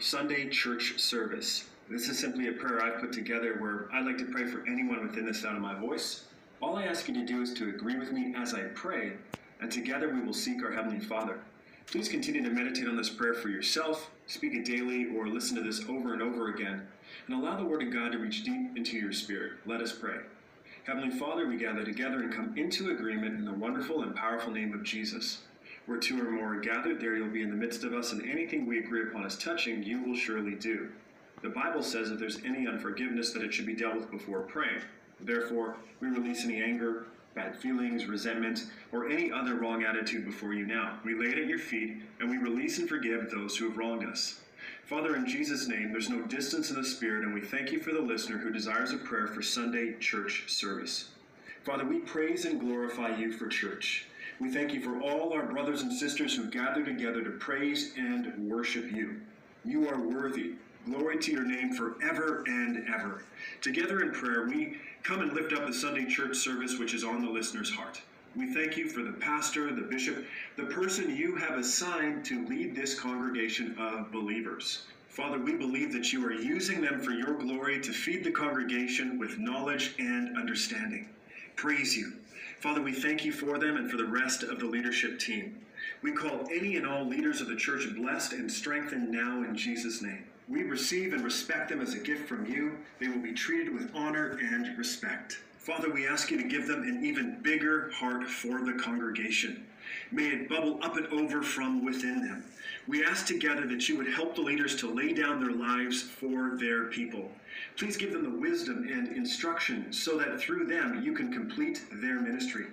Sunday church service. This is simply a prayer I've put together where I'd like to pray for anyone within the sound of my voice. All I ask you to do is to agree with me as I pray, and together we will seek our Heavenly Father. Please continue to meditate on this prayer for yourself, speak it daily, or listen to this over and over again, and allow the Word of God to reach deep into your spirit. Let us pray. Heavenly Father, we gather together and come into agreement in the wonderful and powerful name of Jesus. Where two or more are gathered, there you'll be in the midst of us, and anything we agree upon as touching, you will surely do. The Bible says if there's any unforgiveness, that it should be dealt with before praying. Therefore, we release any anger, bad feelings, resentment, or any other wrong attitude before you now. We lay it at your feet, and we release and forgive those who have wronged us. Father, in Jesus' name, there's no distance in the Spirit, and we thank you for the listener who desires a prayer for Sunday church service. Father, we praise and glorify you for church. We thank you for all our brothers and sisters who gather together to praise and worship you. You are worthy. Glory to your name forever and ever. Together in prayer, we come and lift up the Sunday church service which is on the listener's heart. We thank you for the pastor, the bishop, the person you have assigned to lead this congregation of believers. Father, we believe that you are using them for your glory to feed the congregation with knowledge and understanding. Praise you. Father, we thank you for them and for the rest of the leadership team. We call any and all leaders of the church blessed and strengthened now in Jesus' name. We receive and respect them as a gift from you. They will be treated with honor and respect. Father, we ask you to give them an even bigger heart for the congregation. May it bubble up and over from within them. We ask together that you would help the leaders to lay down their lives for their people. Please give them the wisdom and instruction so that through them you can complete their ministry.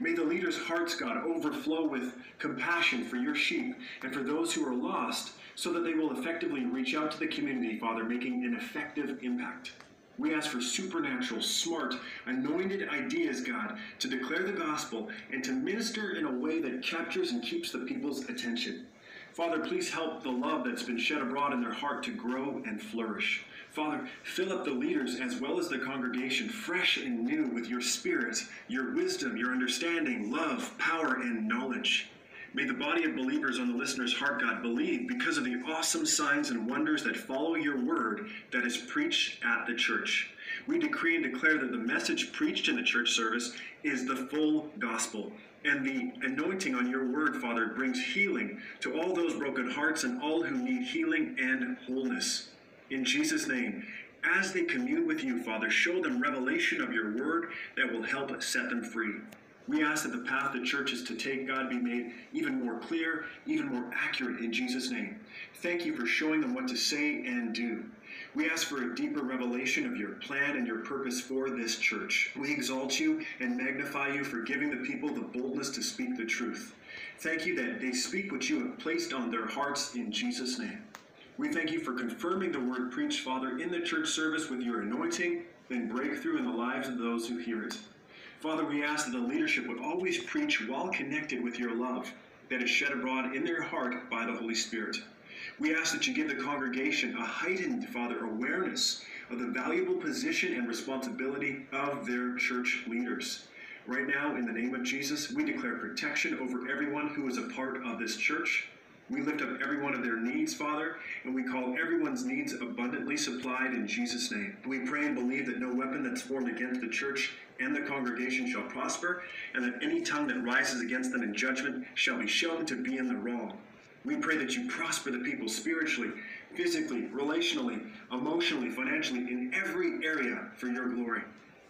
May the leaders' hearts, God, overflow with compassion for your sheep and for those who are lost so that they will effectively reach out to the community, Father, making an effective impact. We ask for supernatural, smart, anointed ideas, God, to declare the gospel and to minister in a way that captures and keeps the people's attention. Father, please help the love that's been shed abroad in their heart to grow and flourish. Father, fill up the leaders as well as the congregation, fresh and new with your spirit, your wisdom, your understanding, love, power, and knowledge. May the body of believers on the listener's heart, God, believe because of the awesome signs and wonders that follow your word that is preached at the church. We decree and declare that the message preached in the church service is the full gospel. And the anointing on your word, Father, brings healing to all those broken hearts and all who need healing and wholeness. In Jesus' name, as they commune with you, Father, show them revelation of your word that will help set them free. We ask that the path the church is to take, God, be made even more clear, even more accurate in Jesus' name. Thank you for showing them what to say and do. We ask for a deeper revelation of your plan and your purpose for this church. We exalt you and magnify you for giving the people the boldness to speak the truth. Thank you that they speak what you have placed on their hearts in Jesus' name. We thank you for confirming the word preached, Father, in the church service with your anointing, and breakthrough in the lives of those who hear it. Father, we ask that the leadership would always preach while connected with your love that is shed abroad in their heart by the Holy Spirit. We ask that you give the congregation a heightened, Father, awareness of the valuable position and responsibility of their church leaders. Right now, in the name of Jesus, we declare protection over everyone who is a part of this church. We lift up every one of their needs, Father, and we call everyone's needs abundantly supplied in Jesus' name. We pray and believe that no weapon that's formed against the church and the congregation shall prosper, and that any tongue that rises against them in judgment shall be shown to be in the wrong. We pray that you prosper the people spiritually, physically, relationally, emotionally, financially, in every area for your glory.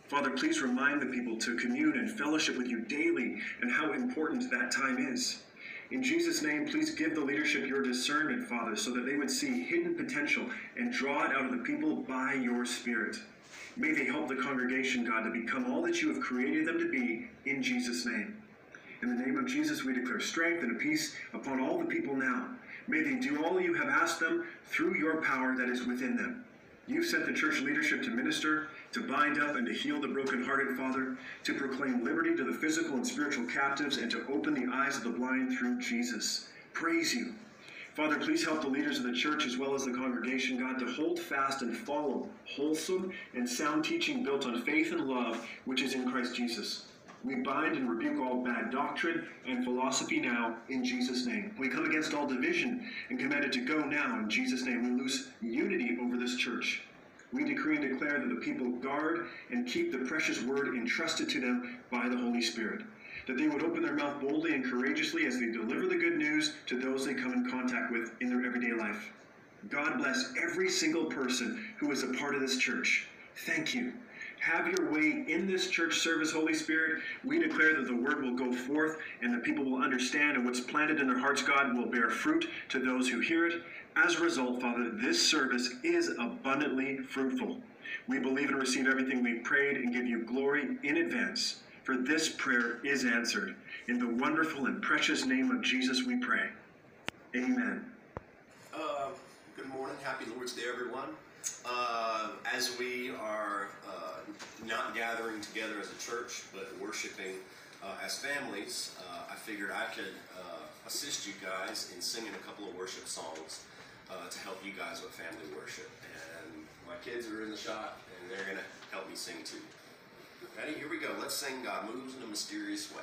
Father, please remind the people to commune and fellowship with you daily and how important that time is. In Jesus' name, please give the leadership your discernment, Father, so that they would see hidden potential and draw it out of the people by your Spirit. May they help the congregation, God, to become all that you have created them to be in Jesus' name. In the name of Jesus, we declare strength and peace upon all the people now. May they do all you have asked them through your power that is within them. You've sent the church leadership to minister, to bind up and to heal the brokenhearted, Father, to proclaim liberty to the physical and spiritual captives, and to open the eyes of the blind through Jesus. Praise you. Father, please help the leaders of the church as well as the congregation, God, to hold fast and follow wholesome and sound teaching built on faith and love, which is in Christ Jesus. We bind and rebuke all bad doctrine and philosophy now in Jesus' name. We come against all division and command it to go now in Jesus' name. We loose unity over this church. We decree and declare that the people guard and keep the precious word entrusted to them by the Holy Spirit. That they would open their mouth boldly and courageously as they deliver the good news to those they come in contact with in their everyday life. God bless every single person who is a part of this church. Thank you. Have your way in this church service, Holy Spirit. We declare that the word will go forth and the people will understand, and what's planted in their hearts, God, will bear fruit to those who hear it. As a result, Father, this service is abundantly fruitful. We believe and receive everything we prayed and give you glory in advance, for this prayer is answered. In the wonderful and precious name of Jesus, we pray. Amen. Uh, good morning. Happy Lord's Day, everyone. Uh, as we are uh, not gathering together as a church, but worshiping uh, as families, uh, I figured I could uh, assist you guys in singing a couple of worship songs uh, to help you guys with family worship. And my kids are in the shot, and they're going to help me sing too. Ready? Here we go. Let's sing God Moves in a Mysterious Way.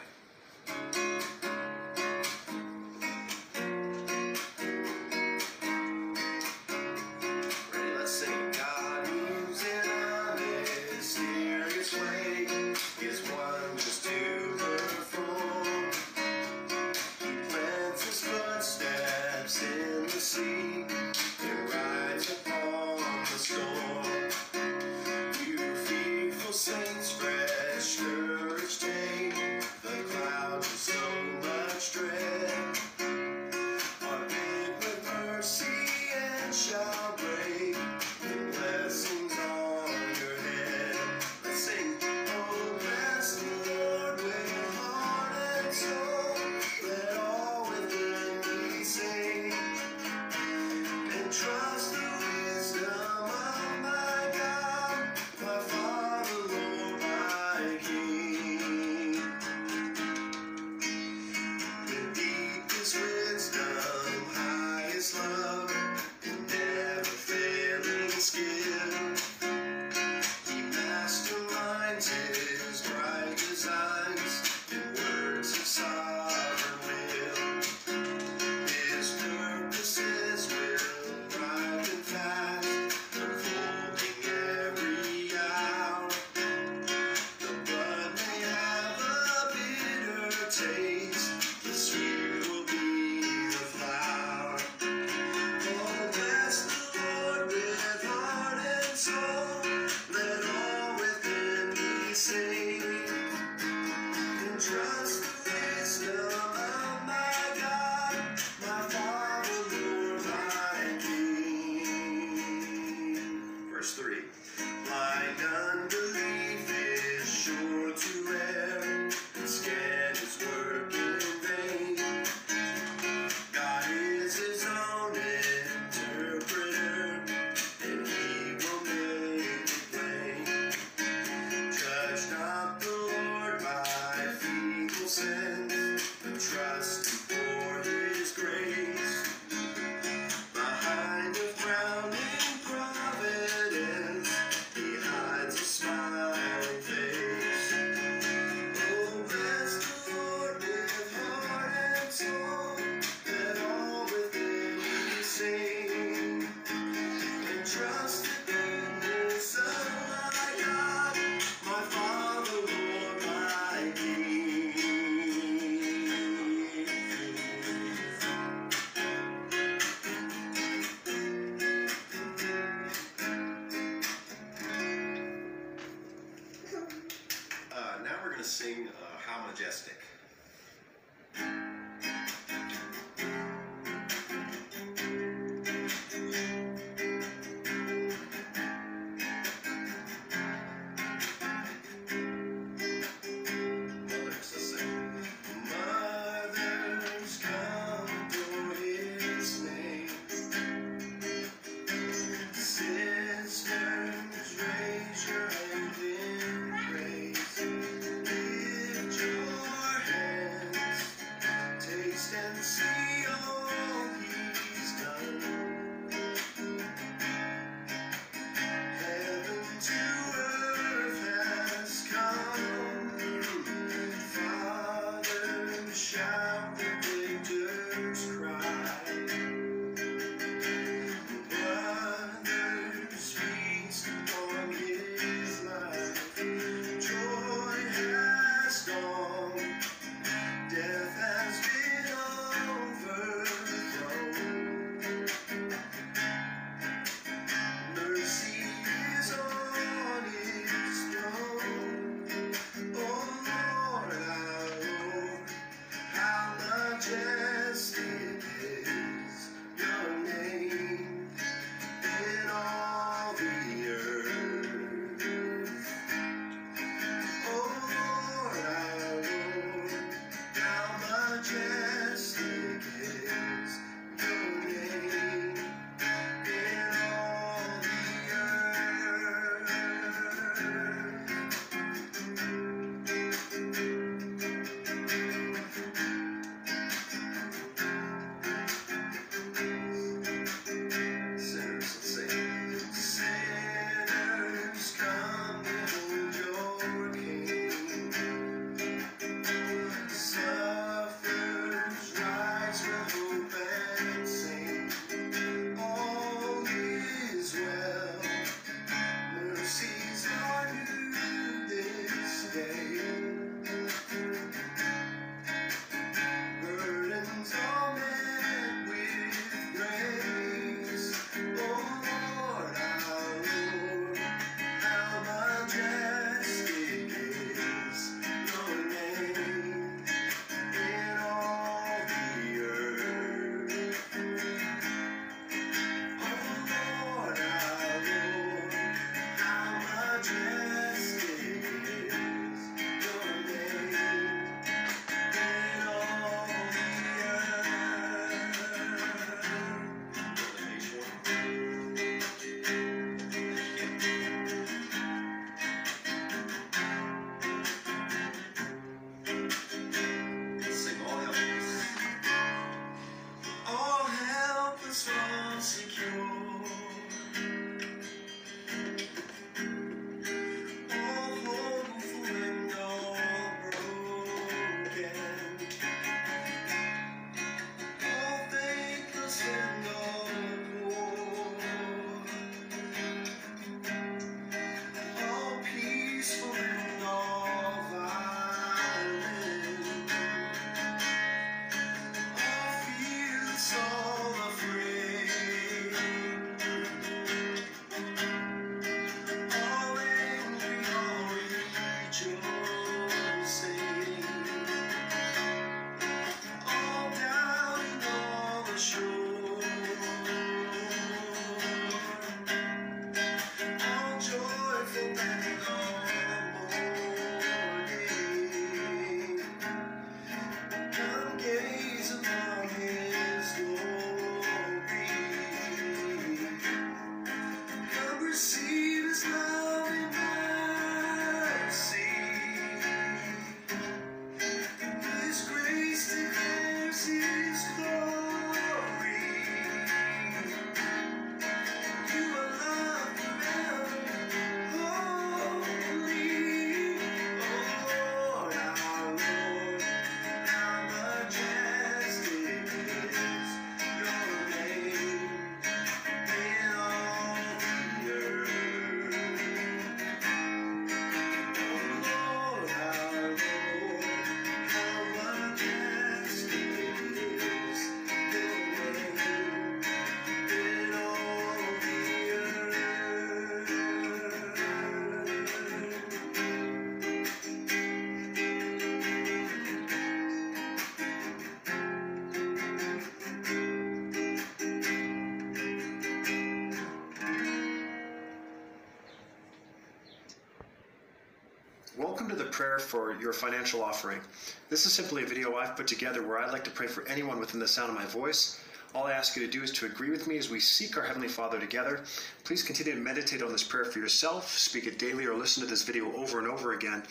Prayer for your financial offering. This is simply a video I've put together where I'd like to pray for anyone within the sound of my voice. All I ask you to do is to agree with me as we seek our Heavenly Father together. Please continue to meditate on this prayer for yourself, speak it daily, or listen to this video over and over again,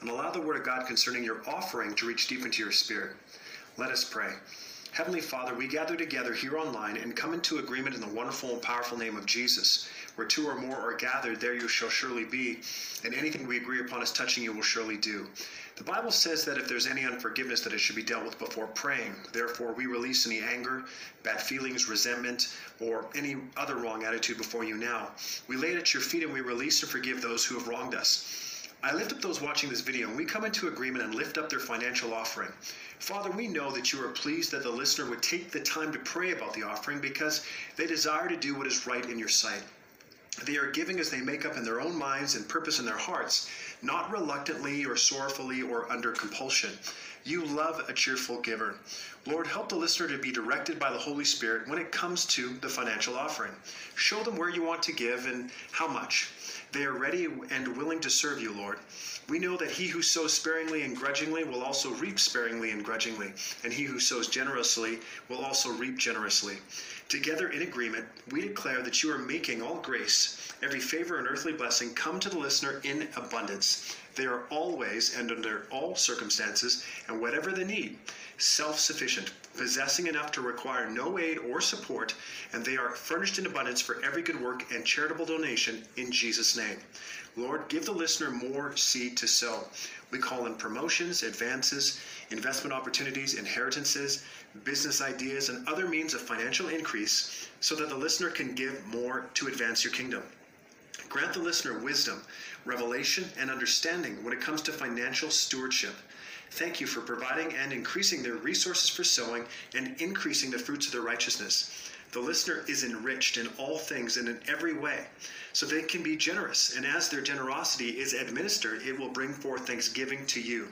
and allow the Word of God concerning your offering to reach deep into your spirit. Let us pray. Heavenly Father, we gather together here online and come into agreement in the wonderful and powerful name of Jesus. Where two or more are gathered, there you shall surely be, and anything we agree upon as touching you will surely do. The Bible says that if there's any unforgiveness, that it should be dealt with before praying. Therefore, we release any anger, bad feelings, resentment, or any other wrong attitude before you now. We lay it at your feet and we release and forgive those who have wronged us. I lift up those watching this video and we come into agreement and lift up their financial offering. Father, we know that you are pleased that the listener would take the time to pray about the offering because they desire to do what is right in your sight. They are giving as they make up in their own minds and purpose in their hearts, not reluctantly or sorrowfully or under compulsion. You love a cheerful giver. Lord, help the listener to be directed by the Holy Spirit when it comes to the financial offering. Show them where you want to give and how much. They are ready and willing to serve you, Lord. We know that he who sows sparingly and grudgingly will also reap sparingly and grudgingly, and he who sows generously will also reap generously. Together in agreement, we declare that you are making all grace, every favor and earthly blessing come to the listener in abundance. They are always and under all circumstances, and whatever the need, self sufficient, possessing enough to require no aid or support, and they are furnished in abundance for every good work and charitable donation in Jesus' name. Lord, give the listener more seed to sow. We call in promotions, advances, investment opportunities, inheritances, business ideas, and other means of financial increase so that the listener can give more to advance your kingdom. Grant the listener wisdom, revelation, and understanding when it comes to financial stewardship. Thank you for providing and increasing their resources for sowing and increasing the fruits of their righteousness. The listener is enriched in all things and in every way, so they can be generous, and as their generosity is administered, it will bring forth thanksgiving to you.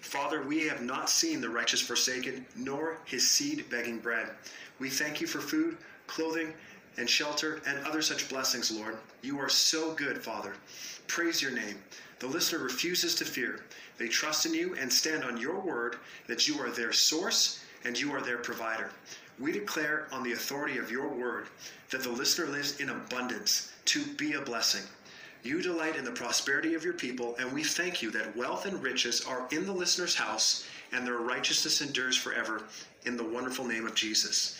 Father, we have not seen the righteous forsaken, nor his seed begging bread. We thank you for food, clothing, and shelter, and other such blessings, Lord. You are so good, Father. Praise your name. The listener refuses to fear. They trust in you and stand on your word that you are their source and you are their provider. We declare on the authority of your word that the listener lives in abundance to be a blessing. You delight in the prosperity of your people, and we thank you that wealth and riches are in the listener's house, and their righteousness endures forever in the wonderful name of Jesus.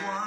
one.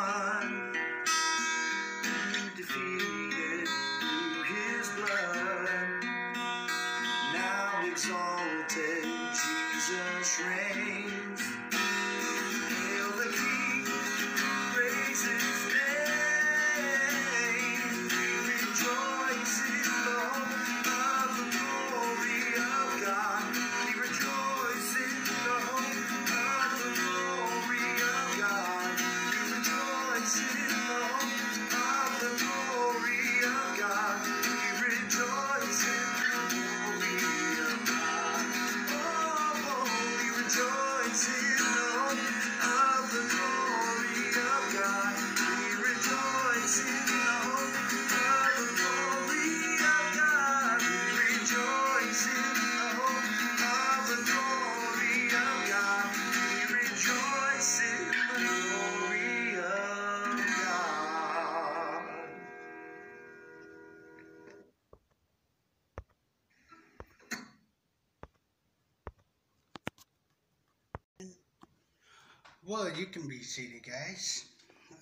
You can be seated, guys.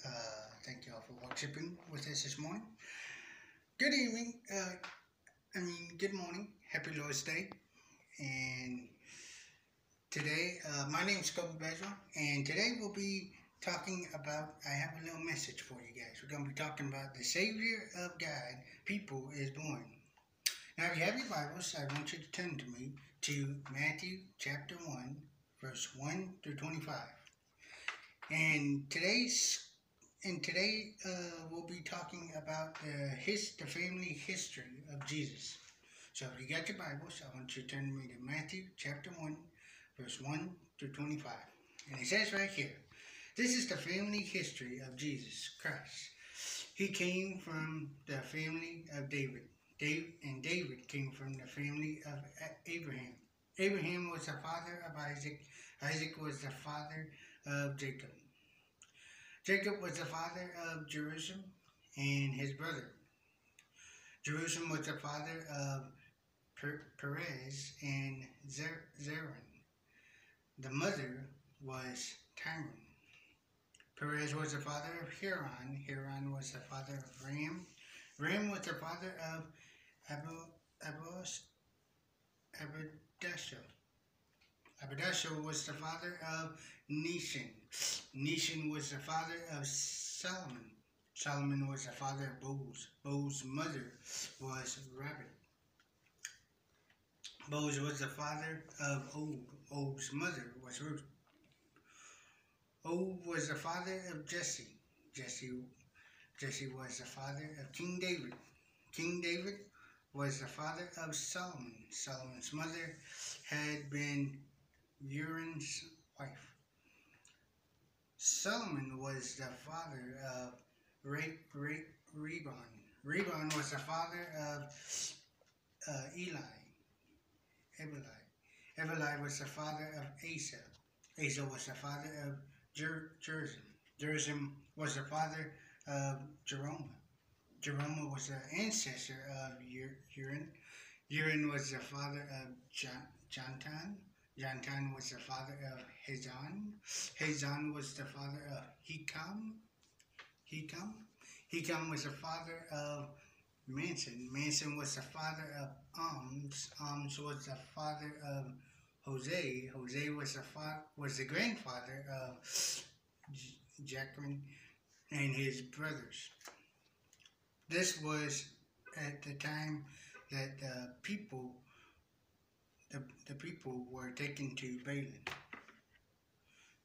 Uh, thank you all for worshiping with us this morning. Good evening. Uh, I mean, good morning. Happy Lord's Day. And today, uh, my name is Kobe Bezra, and today we'll be talking about. I have a little message for you guys. We're going to be talking about the Savior of God, people, is born. Now, if you have your Bibles, I want you to turn to me to Matthew chapter 1, verse 1 through 25. And today's and today uh, we'll be talking about the his the family history of Jesus. So if you got your Bibles, I want you to turn me to Matthew chapter one, verse one through twenty-five, and it says right here, "This is the family history of Jesus Christ. He came from the family of David. Dave and David came from the family of Abraham. Abraham was the father of Isaac. Isaac was the father of Jacob. Jacob was the father of Jerusalem and his brother. Jerusalem was the father of Perez and Zer- Zerah. The mother was Tamar. Perez was the father of Heron. Heron was the father of Ram. Ram was the father of Abu, Abus, Abadashah. Abadashah was the father of Nishan. Nishan was the father of Solomon. Solomon was the father of Boaz. Boaz's mother was Rabbit. Boaz was the father of Og. Og's mother was Ruth. Og was the father of Jesse. Jesse, Jesse was the father of King David. King David was the father of Solomon. Solomon's mother had been Uriah's wife. Solomon was the father of Re- Re- Rebon. Rebon was the father of uh, Eli. Ebeli. Ebeli was the father of Asa. Asa was the father of Jer- Jerzim. Jerzim was the father of Jerome. Jerome was the ancestor of Ur- Urin. Urin was the father of Jan- Jantan. Jantan was the father of Hazan. Hazan was the father of Hikam. Hikam. Hikam was the father of Manson. Manson was the father of Ams. Ams was the father of Jose. Jose was the fa- was the grandfather of J- Jacqueline and his brothers. This was at the time that the people the, the people were taken to Balaam.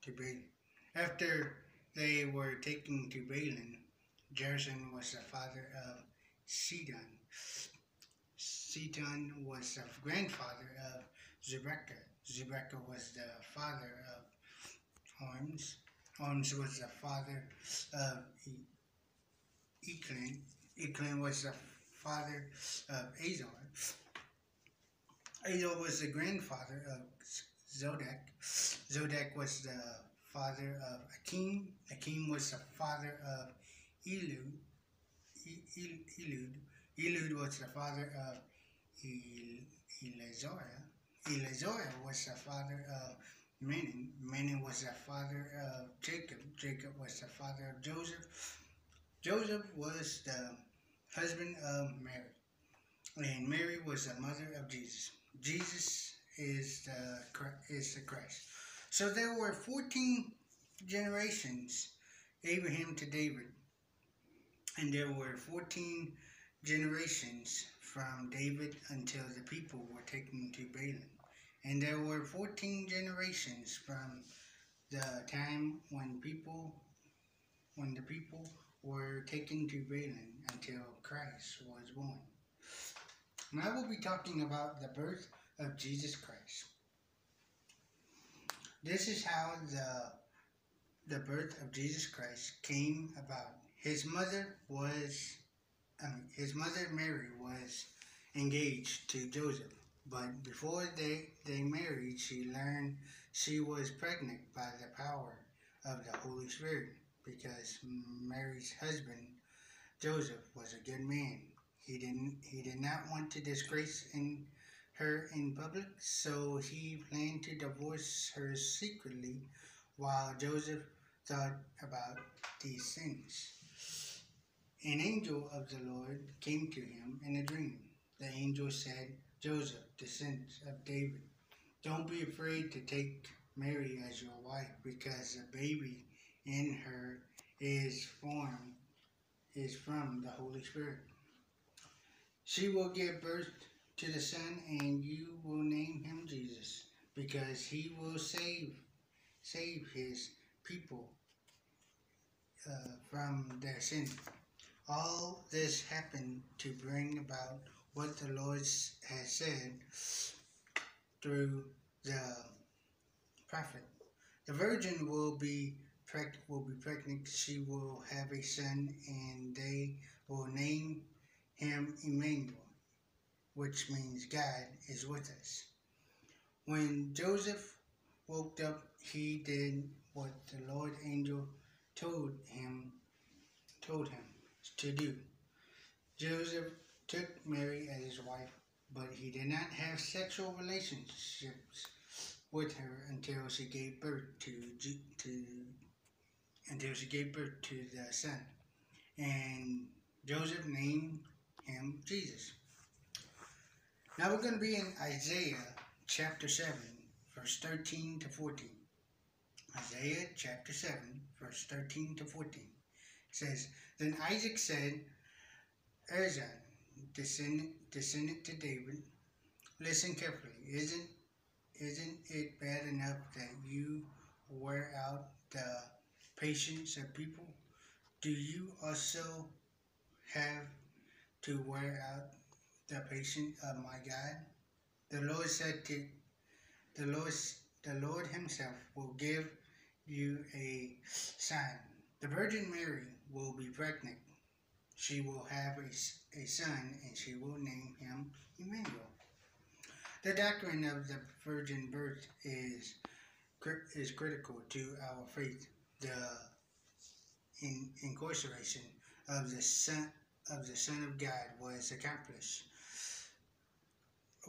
To Balaam. After they were taken to Balaam, Jerson was the father of Sidon. Sidon was the grandfather of Zebekah. Zebekah was the father of Horns. Horns was the father of E- Echlin. Echlin was the father of Azor. Azor was the grandfather of Zodek. Zodek was the father of Akim. Akim was the father of Elud. Elud. Elud was the father of El- Eleazar. Eleazar was the father of Menon. Menon was the father of Jacob. Jacob was the father of Joseph. Joseph was the husband of Mary. And Mary was the mother of Jesus. Jesus is the is the Christ. So there were fourteen generations, Abraham to David, and there were fourteen generations from David until the people were taken to Balaam, and there were fourteen generations from the time when people when the people were taken to Balaam until Christ was born. And I will be talking about the birth of Jesus Christ. This is how the the birth of Jesus Christ came about. His mother was um, his mother Mary was engaged to Joseph, but before they they married, she learned she was pregnant by the power of the Holy Spirit because Mary's husband Joseph was a good man. He didn't he did not want to disgrace in her in public, so he planned to divorce her secretly while Joseph thought about these things. An angel of the Lord came to him in a dream. The angel said, Joseph, descendant of David, don't be afraid to take Mary as your wife because the baby in her is formed is from the Holy Spirit. She will give birth to the Son, and you will name him Jesus, because he will save save his people uh, from their sin. All this happened to bring about what the Lord has said through the prophet. The virgin will be will be pregnant. She will have a son, and they will name him Emmanuel, which means God is with us. When Joseph woke up, he did what the Lord angel told him told him to do. Joseph took Mary as his wife, but he did not have sexual relationships with her until she gave birth to to until she gave birth to the son, and Joseph named him Jesus. Now we're going to be in Isaiah chapter seven, verse thirteen to fourteen. Isaiah chapter 7, verse 13 to 14 It says, Then Isaac said, Erzan, descendant, descendant to David, listen carefully. Isn't, isn't it bad enough that you wear out the patience of people? Do you also have to wear out the patience of uh, my God? The Lord said to the Lord, the Lord Himself will give you a sign. The Virgin Mary will be pregnant. She will have a, a son, and she will name him Emmanuel. The doctrine of the virgin birth is is critical to our faith. The in, incarceration of the son of the Son of God was accomplished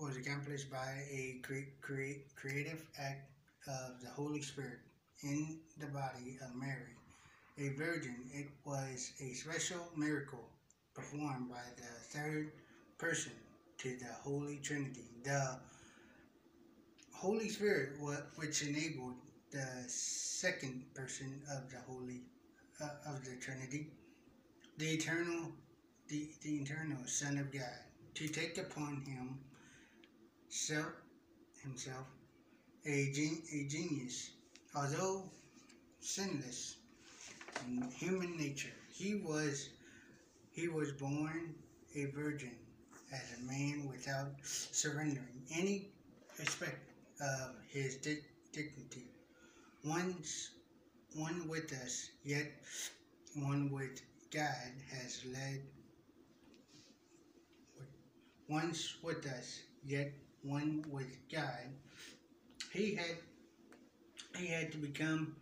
was accomplished by a great, cre- creative act of the Holy Spirit in the body of Mary, a virgin. It was a special miracle performed by the third person to the Holy Trinity. The Holy Spirit, which enabled the second person of the Holy uh, of the Trinity, the eternal, the, the eternal Son of God, to take upon him self, himself a, gen, a genius, although sinless in human nature. He was he was born a virgin as a man without surrendering any respect of his di- dignity. Once one with us, yet one with God has led once with us, yet one with God. He had he had to become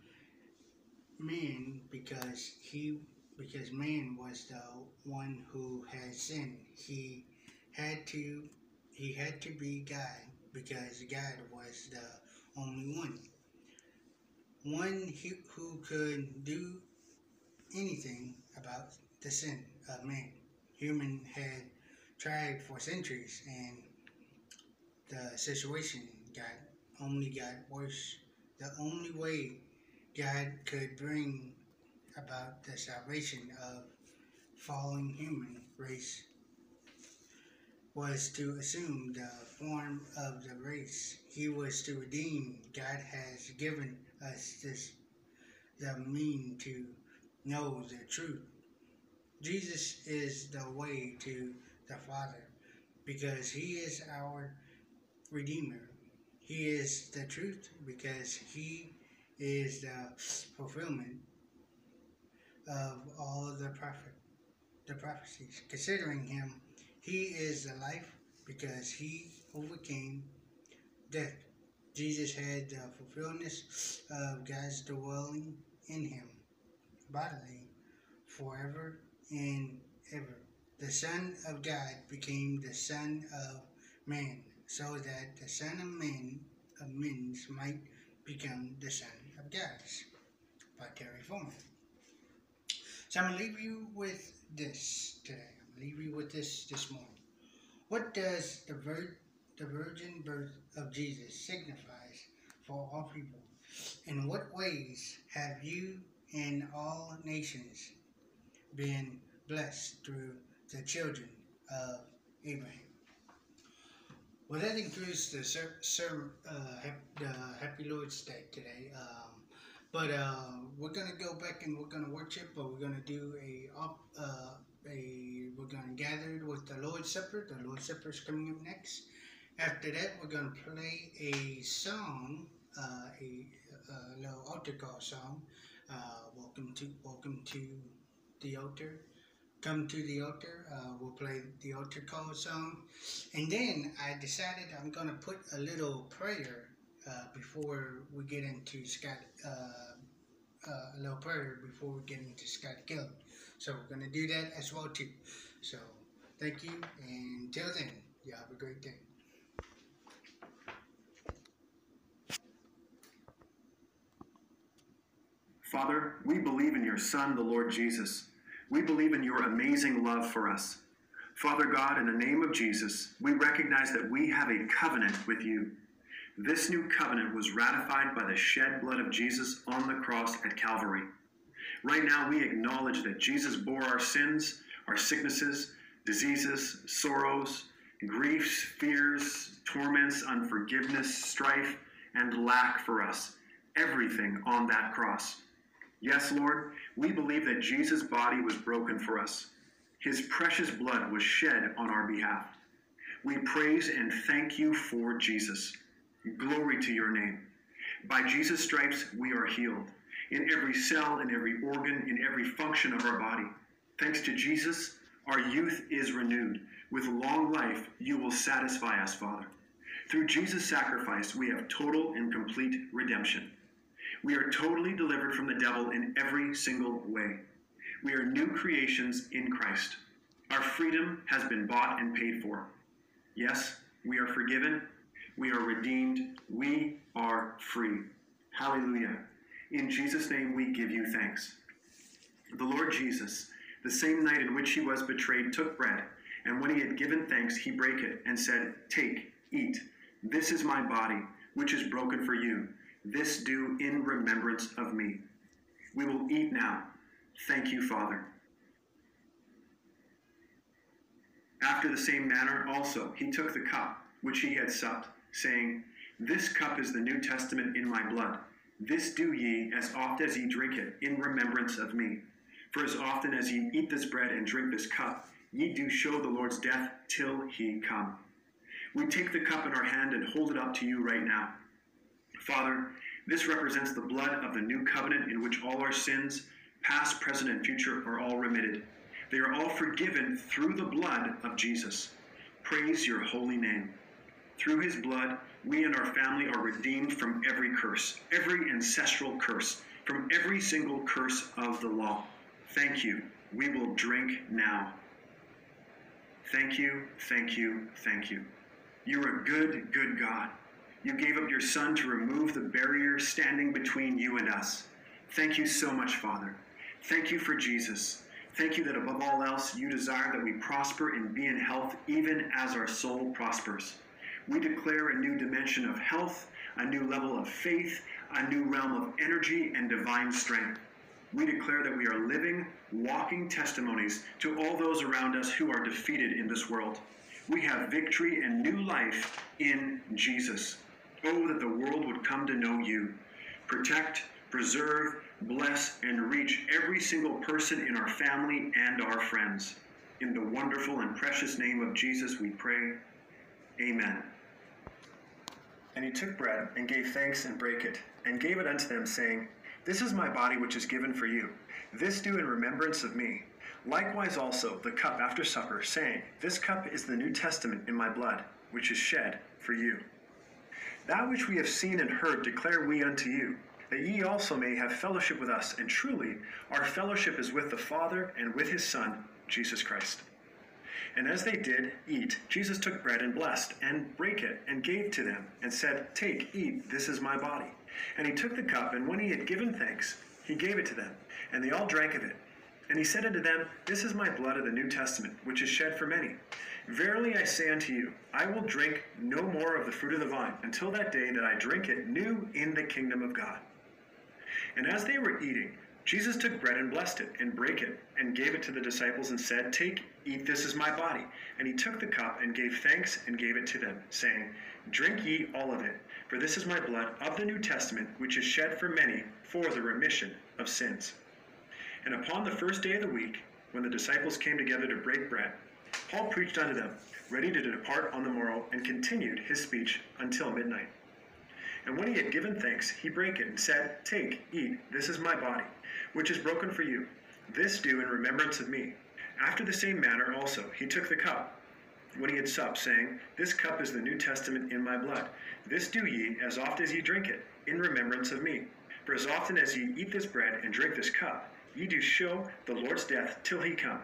man because he because man was the one who had sinned. He had to he had to be God because God was the only one. One who, who could do anything about the sin of man. Human had tried for centuries and the situation God, only God was the only way God could bring about the salvation of fallen human race was to assume the form of the race he was to redeem. God has given us this the mean to know the truth. Jesus is the way to the Father because he is our redeemer. He is the truth because he is the fulfillment of all of the prophet the prophecies. Considering him, he is the life because he overcame death. Jesus had the fulfillment of God's dwelling in him bodily forever and ever. The Son of God became the Son of Man, so that the Son of Man of men might become the Son of God. By Terry Foreman. So I'm gonna leave you with this today. I'm gonna leave you with this this morning. What does the vir- the virgin birth of Jesus signifies for all people? In what ways have you and all nations been blessed through the children of Abraham? Well, that includes the ser- ser- uh, hap- the Happy Lord's Day today. Um, but uh, we're gonna go back and we're gonna worship, but we're gonna do a op- uh, a we're gonna gather with the Lord's Supper. The Lord's Supper is coming up next. After that, we're gonna play a song, uh, a, a little altar call song. Uh, welcome to welcome to the altar. Come to the altar. Uh, we'll play the altar call song, and then I decided I'm gonna put a little prayer uh, before we get into Scott, uh, uh, a little prayer before we get into Scott Gill. So we're going to do that as well too. So thank you, and until then, you have a great day. Father, we believe in your Son, the Lord Jesus. We believe in your amazing love for us. Father God, in the name of Jesus, we recognize that we have a covenant with you. This new covenant was ratified by the shed blood of Jesus on the cross at Calvary. Right now, we acknowledge that Jesus bore our sins, our sicknesses, diseases, sorrows, griefs, fears, torments, unforgiveness, strife, and lack for us. Everything on that cross. Yes, Lord, we believe that Jesus' body was broken for us. His precious blood was shed on our behalf. We praise and thank you for Jesus. Glory to your name. By Jesus' stripes, we are healed. In every cell, in every organ, in every function of our body. Thanks to Jesus, our youth is renewed. With long life, you will satisfy us, Father. Through Jesus' sacrifice, we have total and complete redemption. We are totally delivered from the devil in every single way. We are new creations in Christ. Our freedom has been bought and paid for. Yes, we are forgiven. We are redeemed. We are free. Hallelujah. In Jesus' name, we give you thanks. The Lord Jesus, the same night in which he was betrayed, took bread, and when he had given thanks, he brake it and said, Take, eat. This is my body, which is broken for you. This do in remembrance of me. We will eat now. Thank you, Father. After the same manner also he took the cup which he had supped, saying, This cup is the New Testament in my blood. This do ye as oft as ye drink it, in remembrance of me. For as often as ye eat this bread and drink this cup, ye do show the Lord's death till he come. We take the cup in our hand and hold it up to you right now. Father, this represents the blood of the new covenant in which all our sins, past, present, and future, are all remitted. They are all forgiven through the blood of Jesus. Praise your holy name. Through his blood, we and our family are redeemed from every curse, every ancestral curse, from every single curse of the law. Thank you. We will drink now. Thank you, thank you, thank you. You're a good, good God. You gave up your Son to remove the barrier standing between you and us. Thank you so much, Father. Thank you for Jesus. Thank you that above all else, you desire that we prosper and be in health, even as our soul prospers. We declare a new dimension of health, a new level of faith, a new realm of energy and divine strength. We declare that we are living, walking testimonies to all those around us who are defeated in this world. We have victory and new life in Jesus. Oh, that the world would come to know you. Protect, preserve, bless, and reach every single person in our family and our friends. In the wonderful and precious name of Jesus, we pray. Amen. And he took bread and gave thanks and brake it, and gave it unto them, saying, This is my body which is given for you. This do in remembrance of me. Likewise also the cup after supper, saying, This cup is the New Testament in my blood, which is shed for you. That which we have seen and heard declare we unto you, that ye also may have fellowship with us. And truly, our fellowship is with the Father and with his Son, Jesus Christ. And as they did eat, Jesus took bread and blessed, and brake it, and gave to them, and said, Take, eat, this is my body. And he took the cup, and when he had given thanks, he gave it to them, and they all drank of it. And he said unto them, This is my blood of the New Testament, which is shed for many. Verily I say unto you, I will drink no more of the fruit of the vine until that day that I drink it new in the kingdom of God. And as they were eating, Jesus took bread and blessed it, and brake it, and gave it to the disciples, and said, Take, eat, this is my body. And he took the cup, and gave thanks, and gave it to them, saying, Drink ye all of it, for this is my blood of the New Testament, which is shed for many for the remission of sins. And upon the first day of the week, when the disciples came together to break bread, Paul preached unto them, ready to depart on the morrow, and continued his speech until midnight. And when he had given thanks, he brake it, and said, Take, eat, this is my body, which is broken for you. This do in remembrance of me. After the same manner also he took the cup, when he had supped, saying, This cup is the New Testament in my blood. This do ye, as oft as ye drink it, in remembrance of me. For as often as ye eat this bread and drink this cup, ye do show the Lord's death till he come.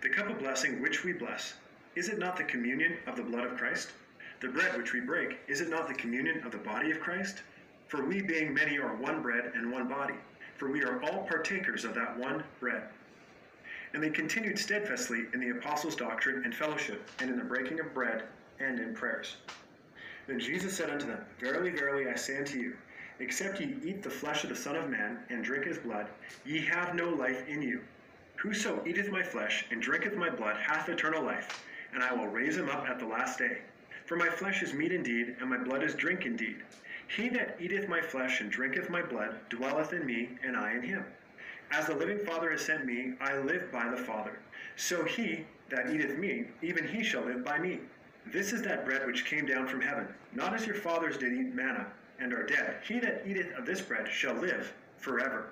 The cup of blessing which we bless, is it not the communion of the blood of Christ? The bread which we break, is it not the communion of the body of Christ? For we being many are one bread and one body, for we are all partakers of that one bread. And they continued steadfastly in the apostles' doctrine and fellowship, and in the breaking of bread, and in prayers. Then Jesus said unto them, Verily, verily, I say unto you, except ye eat the flesh of the Son of Man, and drink his blood, ye have no life in you. Whoso eateth my flesh, and drinketh my blood, hath eternal life, and I will raise him up at the last day. For my flesh is meat indeed, and my blood is drink indeed. He that eateth my flesh and drinketh my blood dwelleth in me, and I in him. As the living Father has sent me, I live by the Father. So he that eateth me, even he shall live by me. This is that bread which came down from heaven, not as your fathers did eat manna, and are dead. He that eateth of this bread shall live forever.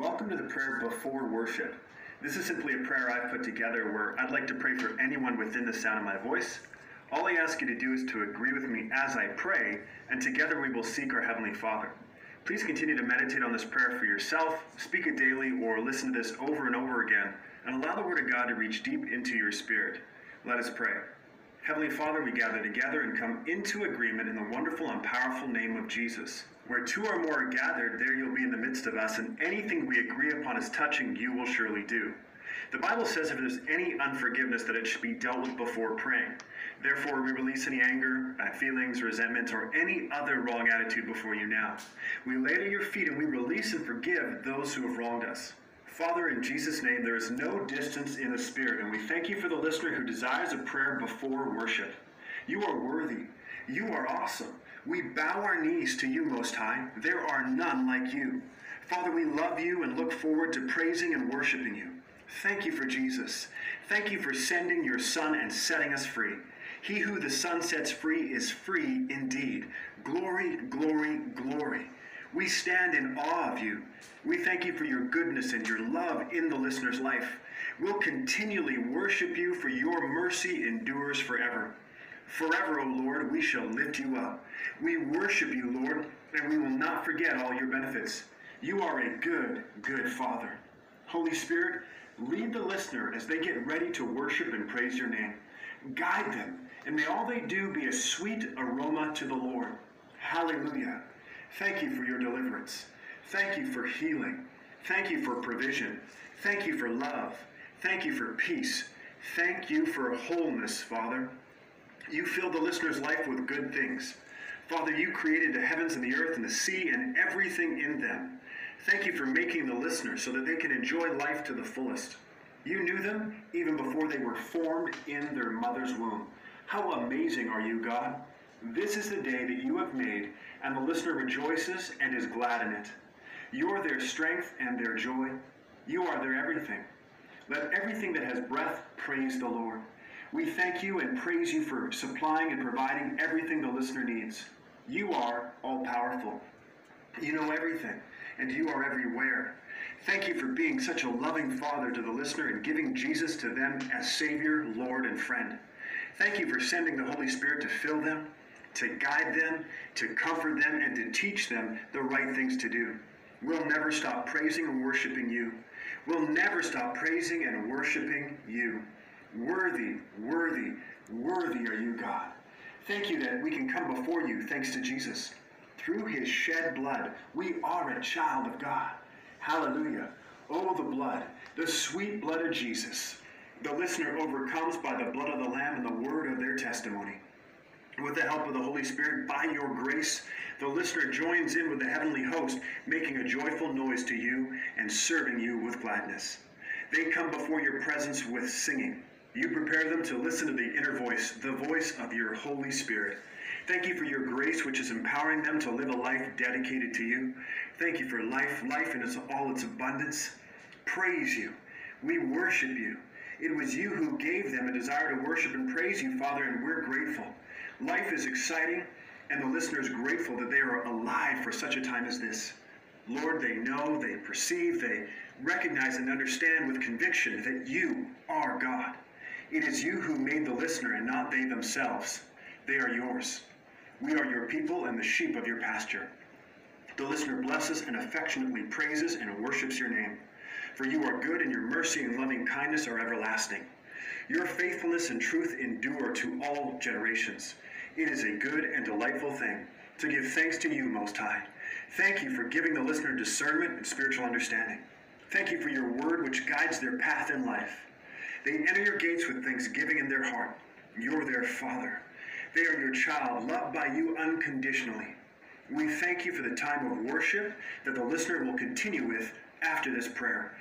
Welcome to the prayer before worship. This is simply a prayer I've put together where I'd like to pray for anyone within the sound of my voice. All I ask you to do is to agree with me as I pray, and together we will seek our Heavenly Father. Please continue to meditate on this prayer for yourself, speak it daily, or listen to this over and over again, and allow the Word of God to reach deep into your spirit. Let us pray. Heavenly Father, we gather together and come into agreement in the wonderful and powerful name of Jesus. Where two or more are gathered, there you'll be in the midst of us, and anything we agree upon as touching, you will surely do. The Bible says if there's any unforgiveness, that it should be dealt with before praying. Therefore, we release any anger, feelings, resentment, or any other wrong attitude before you now. We lay it at your feet and we release and forgive those who have wronged us. Father, in Jesus' name, there is no distance in the Spirit, and we thank you for the listener who desires a prayer before worship. You are worthy. You are awesome. We bow our knees to you, Most High. There are none like you. Father, we love you and look forward to praising and worshiping you. Thank you for Jesus. Thank you for sending your Son and setting us free. He who the Son sets free is free indeed. Glory, glory, glory. We stand in awe of you. We thank you for your goodness and your love in the listener's life. We'll continually worship you, for your mercy endures forever. Forever, O Lord, we shall lift you up. We worship you, Lord, and we will not forget all your benefits. You are a good, good Father. Holy Spirit, lead the listener as they get ready to worship and praise your name. Guide them, and may all they do be a sweet aroma to the Lord. Hallelujah. Thank you for your deliverance. Thank you for healing. Thank you for provision. Thank you for love. Thank you for peace. Thank you for wholeness, Father. You fill the listener's life with good things. Father, you created the heavens and the earth and the sea and everything in them. Thank you for making the listener so that they can enjoy life to the fullest. You knew them even before they were formed in their mother's womb. How amazing are you, God? This is the day that you have made, and the listener rejoices and is glad in it. You are their strength and their joy. You are their everything. Let everything that has breath praise the Lord. We thank you and praise you for supplying and providing everything the listener needs. You are all powerful. You know everything, and you are everywhere. Thank you for being such a loving Father to the listener and giving Jesus to them as Savior, Lord, and friend. Thank you for sending the Holy Spirit to fill them, to guide them, to comfort them, and to teach them the right things to do. We'll never stop praising and worshiping you. We'll never stop praising and worshiping you. Worthy, worthy, worthy are you, God. Thank you that we can come before you thanks to Jesus. Through his shed blood, we are a child of God. Hallelujah. Oh, the blood, the sweet blood of Jesus. The listener overcomes by the blood of the Lamb and the word of their testimony. With the help of the Holy Spirit, by your grace, the listener joins in with the heavenly host, making a joyful noise to you and serving you with gladness. They come before your presence with singing. You prepare them to listen to the inner voice, the voice of your Holy Spirit. Thank you for your grace, which is empowering them to live a life dedicated to you. Thank you for life, life in its, all its abundance. Praise you. We worship you. It was you who gave them a desire to worship and praise you, Father, and we're grateful. Life is exciting, and the listener is grateful that they are alive for such a time as this. Lord, they know, they perceive, they recognize and understand with conviction that you are God. It is you who made the listener and not they themselves. They are yours. We are your people and the sheep of your pasture. The listener blesses and affectionately praises and worships your name. For you are good and your mercy and loving kindness are everlasting. Your faithfulness and truth endure to all generations. It is a good and delightful thing to give thanks to you, Most High. Thank you for giving the listener discernment and spiritual understanding. Thank you for your word which guides their path in life. They enter your gates with thanksgiving in their heart. You're their Father. They are your child, loved by you unconditionally. We thank you for the time of worship that the listener will continue with after this prayer.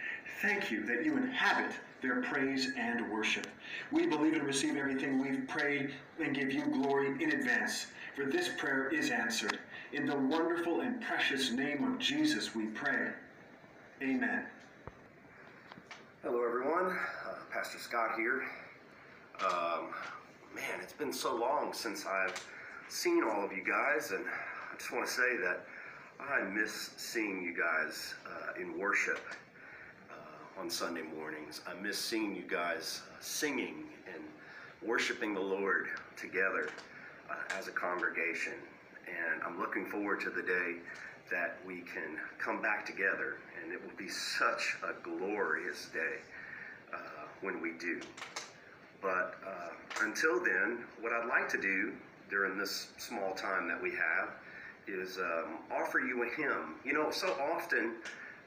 Thank you that you inhabit their praise and worship. We believe and receive everything we've prayed and give you glory in advance, for this prayer is answered. In the wonderful and precious name of Jesus we pray. Amen. Hello, everyone. Uh, Pastor Scott here. Um, man, it's been so long since I've seen all of you guys, and I just want to say that I miss seeing you guys uh, in worship on Sunday mornings. I miss seeing you guys singing and worshiping the Lord together uh, as a congregation. And I'm looking forward to the day that we can come back together, and it will be such a glorious day uh, when we do. But uh, until then, what I'd like to do during this small time that we have is um, offer you a hymn. You know, so often,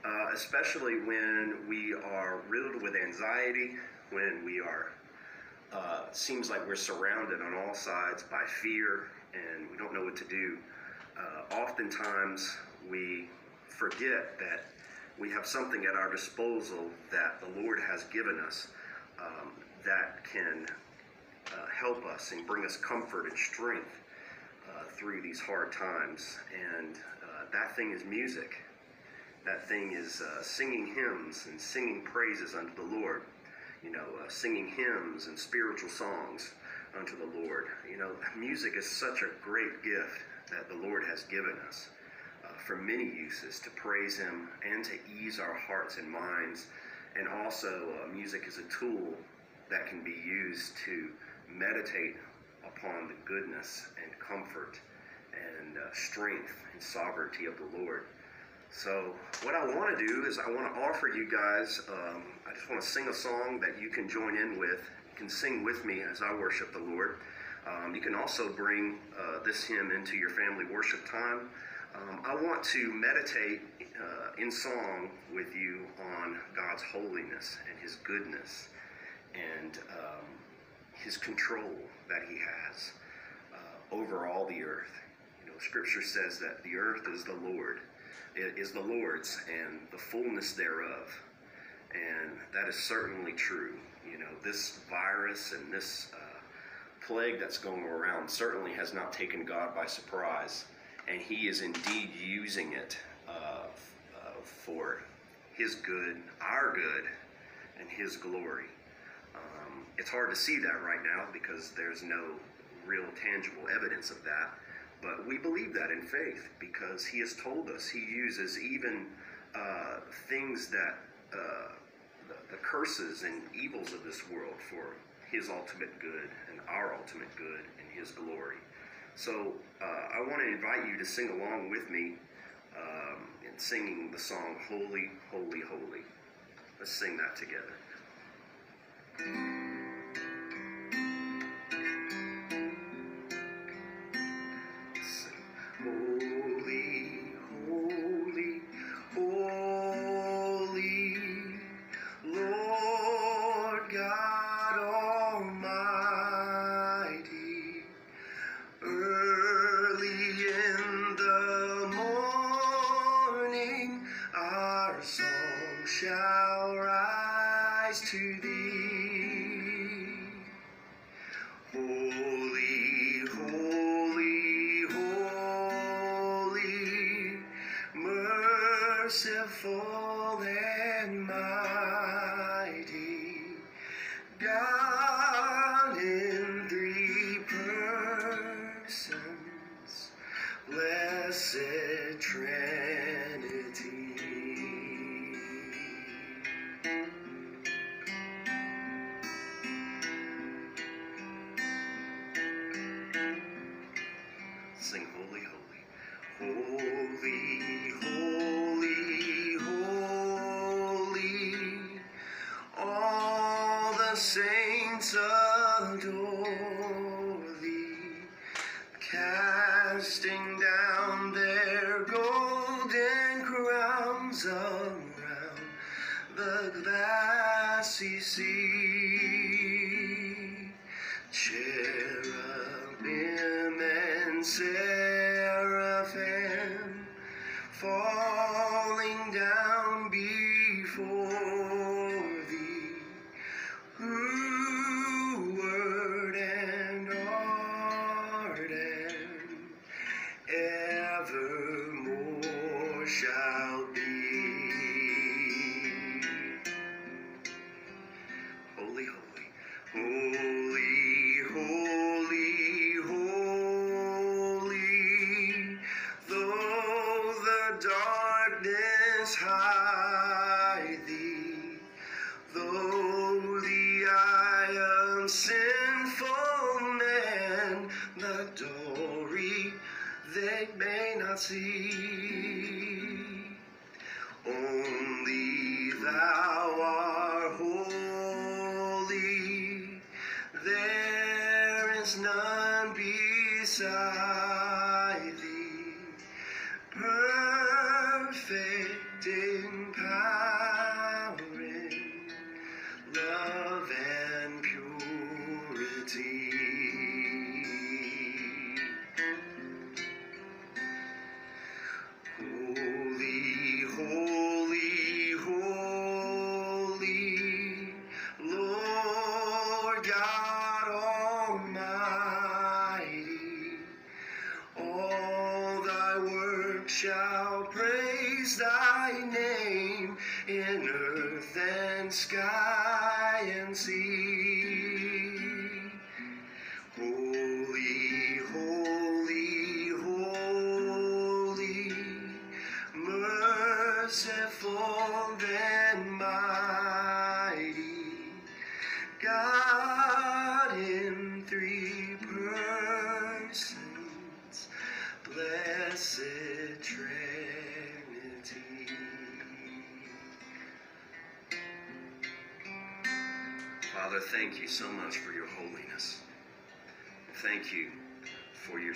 uh, especially when we are riddled with anxiety, when we are, uh, seems like we're surrounded on all sides by fear and we don't know what to do, uh, oftentimes we forget that we have something at our disposal that the Lord has given us um, that can uh, help us and bring us comfort and strength uh, through these hard times. And uh, that thing is music. That thing is uh, singing hymns and singing praises unto the Lord. You know, uh, singing hymns and spiritual songs unto the Lord. You know, music is such a great gift that the Lord has given us uh, for many uses to praise Him and to ease our hearts and minds. And also, uh, music is a tool that can be used to meditate upon the goodness and comfort and uh, strength and sovereignty of the Lord. So, what I want to do is I want to offer you guys, um, I just want to sing a song that you can join in with. You can sing with me as I worship the Lord. Um, you can also bring uh, this hymn into your family worship time. Um, I want to meditate uh, in song with you on God's holiness and His goodness and um, His control that He has uh, over all the earth. You know, Scripture says that the earth is the Lord, is the Lord's, and the fullness thereof. And that is certainly true. You know, this virus and this uh, plague that's going around certainly has not taken God by surprise, and He is indeed using it uh, uh, for His good, our good, and His glory. Um, it's hard to see that right now because there's no real tangible evidence of that, but we believe that in faith because He has told us He uses even uh, things that uh, the, the curses and evils of this world for His ultimate good and our ultimate good and His glory. So uh, I want to invite you to sing along with me um, in singing the song Holy, Holy, Holy. Let's sing that together. Shall praise thy name in earth and sky and sea.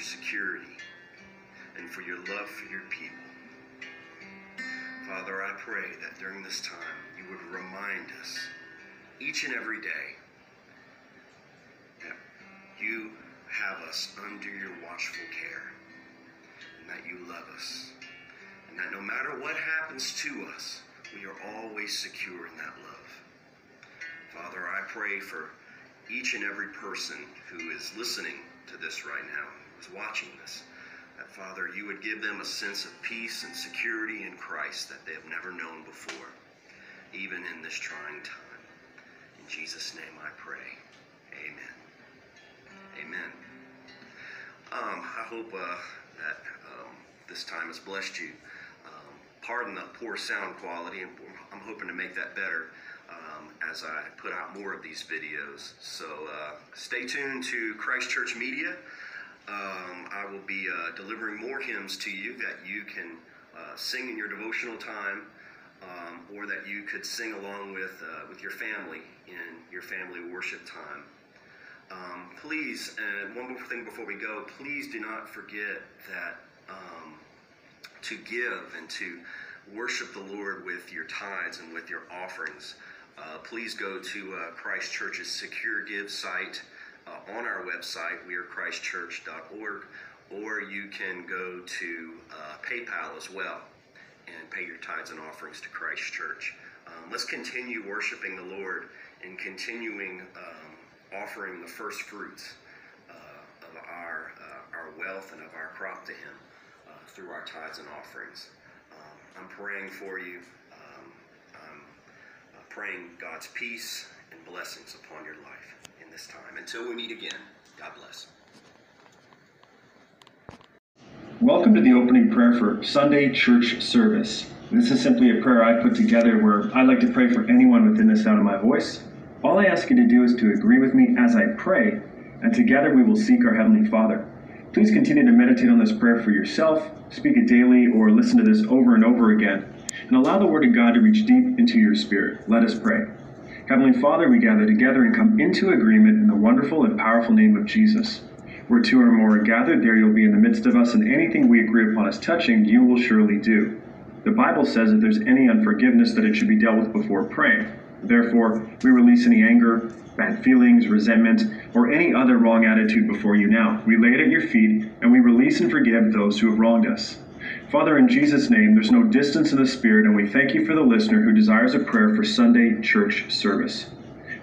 Security and for your love for your people. Father, I pray that during this time you would remind us each and every day that you have us under your watchful care and that you love us. And that no matter what happens to us, we are always secure in that love. Father, I pray for each and every person who is listening to this right now, who's watching this, that Father, you would give them a sense of peace and security in Christ that they have never known before, even in this trying time. In Jesus' name I pray. Amen. Amen. Um, I hope uh, that um, this time has blessed you. Um, pardon the poor sound quality, and I'm hoping to make that better um, as I put out more of these videos. So uh, stay tuned to Christ Church Media. Um, I will be uh, delivering more hymns to you that you can uh, sing in your devotional time, um, or that you could sing along with uh, with your family in your family worship time. Um, please, and one more thing before we go, please do not forget that um, to give and to worship the Lord with your tithes and with your offerings. Uh, please go to uh, Christ Church's secure give site uh, on our website, wearechristchurch.org, or you can go to uh, PayPal as well and pay your tithes and offerings to Christ Church. Um, let's continue worshiping the Lord and continuing um, offering the first fruits uh, of our, uh, our wealth and of our crop to Him uh, through our tithes and offerings. Um, I'm praying for you. Um, I'm uh, praying God's peace and blessings upon your life this time. Until we meet again, God bless. Welcome to the opening prayer for Sunday church service. This is simply a prayer I put together where I like to pray for anyone within the sound of my voice. All I ask you to do is to agree with me as I pray, and together we will seek our Heavenly Father. Please continue to meditate on this prayer for yourself, speak it daily, or listen to this over and over again, and allow the Word of God to reach deep into your spirit. Let us pray. Heavenly Father, we gather together and come into agreement in the wonderful and powerful name of Jesus. Where two or more are gathered, there you'll be in the midst of us, and anything we agree upon as touching, you will surely do. The Bible says if there's any unforgiveness, that it should be dealt with before praying. Therefore, we release any anger, bad feelings, resentment, or any other wrong attitude before you now. We lay it at your feet, and we release and forgive those who have wronged us. Father, in Jesus' name, there's no distance in the Spirit, and we thank you for the listener who desires a prayer for Sunday church service.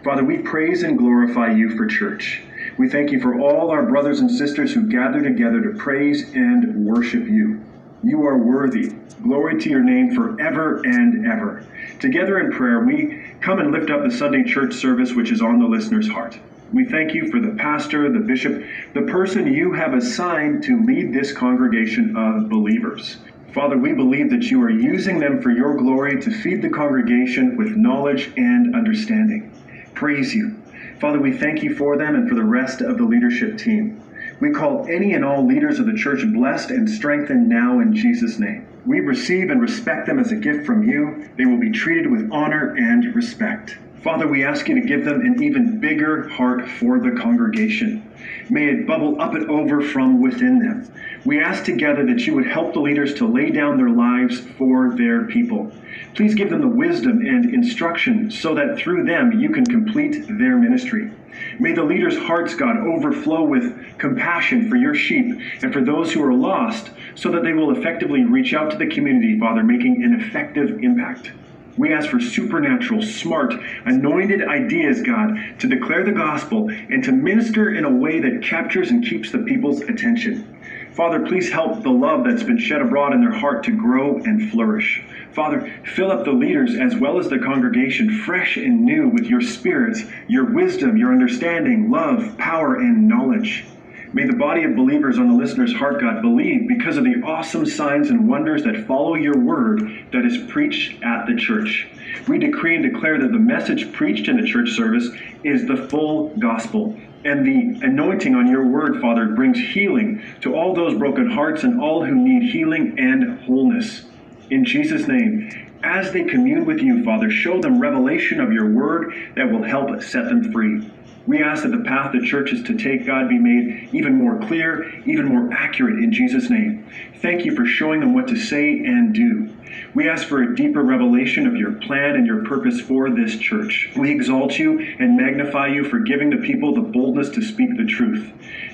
Father, we praise and glorify you for church. We thank you for all our brothers and sisters who gather together to praise and worship you. You are worthy. Glory to your name forever and ever. Together in prayer, we come and lift up the Sunday church service which is on the listener's heart. We thank you for the pastor, the bishop, the person you have assigned to lead this congregation of believers. Father, we believe that you are using them for your glory to feed the congregation with knowledge and understanding. Praise you. Father, we thank you for them and for the rest of the leadership team. We call any and all leaders of the church blessed and strengthened now in Jesus' name. We receive and respect them as a gift from you. They will be treated with honor and respect. Father, we ask you to give them an even bigger heart for the congregation. May it bubble up and over from within them. We ask together that you would help the leaders to lay down their lives for their people. Please give them the wisdom and instruction so that through them you can complete their ministry. May the leaders' hearts, God, overflow with compassion for your sheep and for those who are lost so that they will effectively reach out to the community, Father, making an effective impact. We ask for supernatural, smart, anointed ideas, God, to declare the gospel and to minister in a way that captures and keeps the people's attention. Father, please help the love that's been shed abroad in their heart to grow and flourish. Father, fill up the leaders as well as the congregation fresh and new with your spirits, your wisdom, your understanding, love, power, and knowledge. May the body of believers on the listener's heart, God, believe because of the awesome signs and wonders that follow your word that is preached at the church. We decree and declare that the message preached in the church service is the full gospel. And the anointing on your word, Father, brings healing to all those broken hearts and all who need healing and wholeness. In Jesus' name, as they commune with you, Father, show them revelation of your word that will help set them free. We ask that the path the church is to take, God, be made even more clear, even more accurate in Jesus' name. Thank you for showing them what to say and do. We ask for a deeper revelation of your plan and your purpose for this church. We exalt you and magnify you for giving the people the boldness to speak the truth.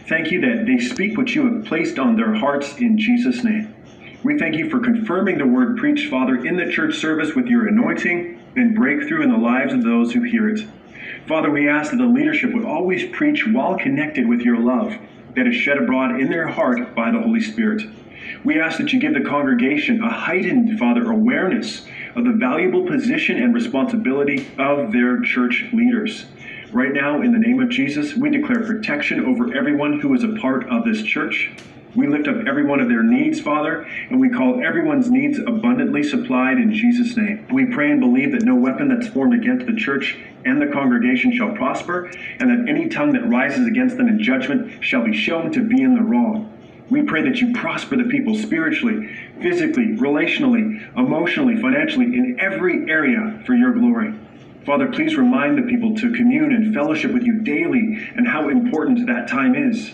Thank you that they speak what you have placed on their hearts in Jesus' name. We thank you for confirming the word preached, Father, in the church service with your anointing and breakthrough in the lives of those who hear it. Father, we ask that the leadership would always preach while connected with your love that is shed abroad in their heart by the Holy Spirit. We ask that you give the congregation a heightened, Father, awareness of the valuable position and responsibility of their church leaders. Right now, in the name of Jesus, we declare protection over everyone who is a part of this church. We lift up every one of their needs, Father, and we call everyone's needs abundantly supplied in Jesus' name. We pray and believe that no weapon that's formed against the church and the congregation shall prosper, and that any tongue that rises against them in judgment shall be shown to be in the wrong. We pray that you prosper the people spiritually, physically, relationally, emotionally, financially, in every area for your glory. Father, please remind the people to commune and fellowship with you daily and how important that time is.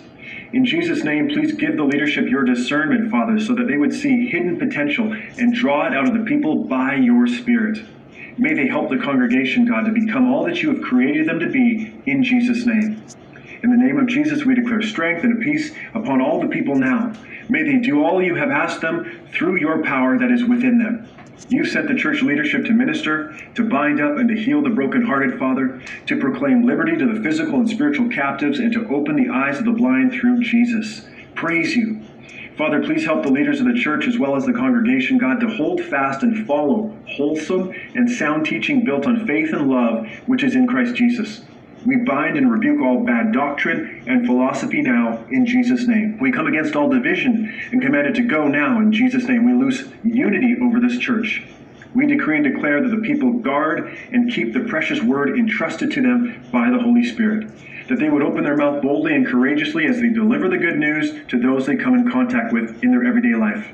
In Jesus' name, please give the leadership your discernment, Father, so that they would see hidden potential and draw it out of the people by your Spirit. May they help the congregation, God, to become all that you have created them to be in Jesus' name. In the name of Jesus, we declare strength and peace upon all the people now. May they do all you have asked them through your power that is within them. You sent the church leadership to minister, to bind up and to heal the brokenhearted, Father, to proclaim liberty to the physical and spiritual captives, and to open the eyes of the blind through Jesus. Praise you. Father, please help the leaders of the church as well as the congregation, God, to hold fast and follow wholesome and sound teaching built on faith and love, which is in Christ Jesus. We bind and rebuke all bad doctrine and philosophy now in Jesus' name. We come against all division and command it to go now in Jesus' name. We loose unity over this church. We decree and declare that the people guard and keep the precious word entrusted to them by the Holy Spirit. That they would open their mouth boldly and courageously as they deliver the good news to those they come in contact with in their everyday life.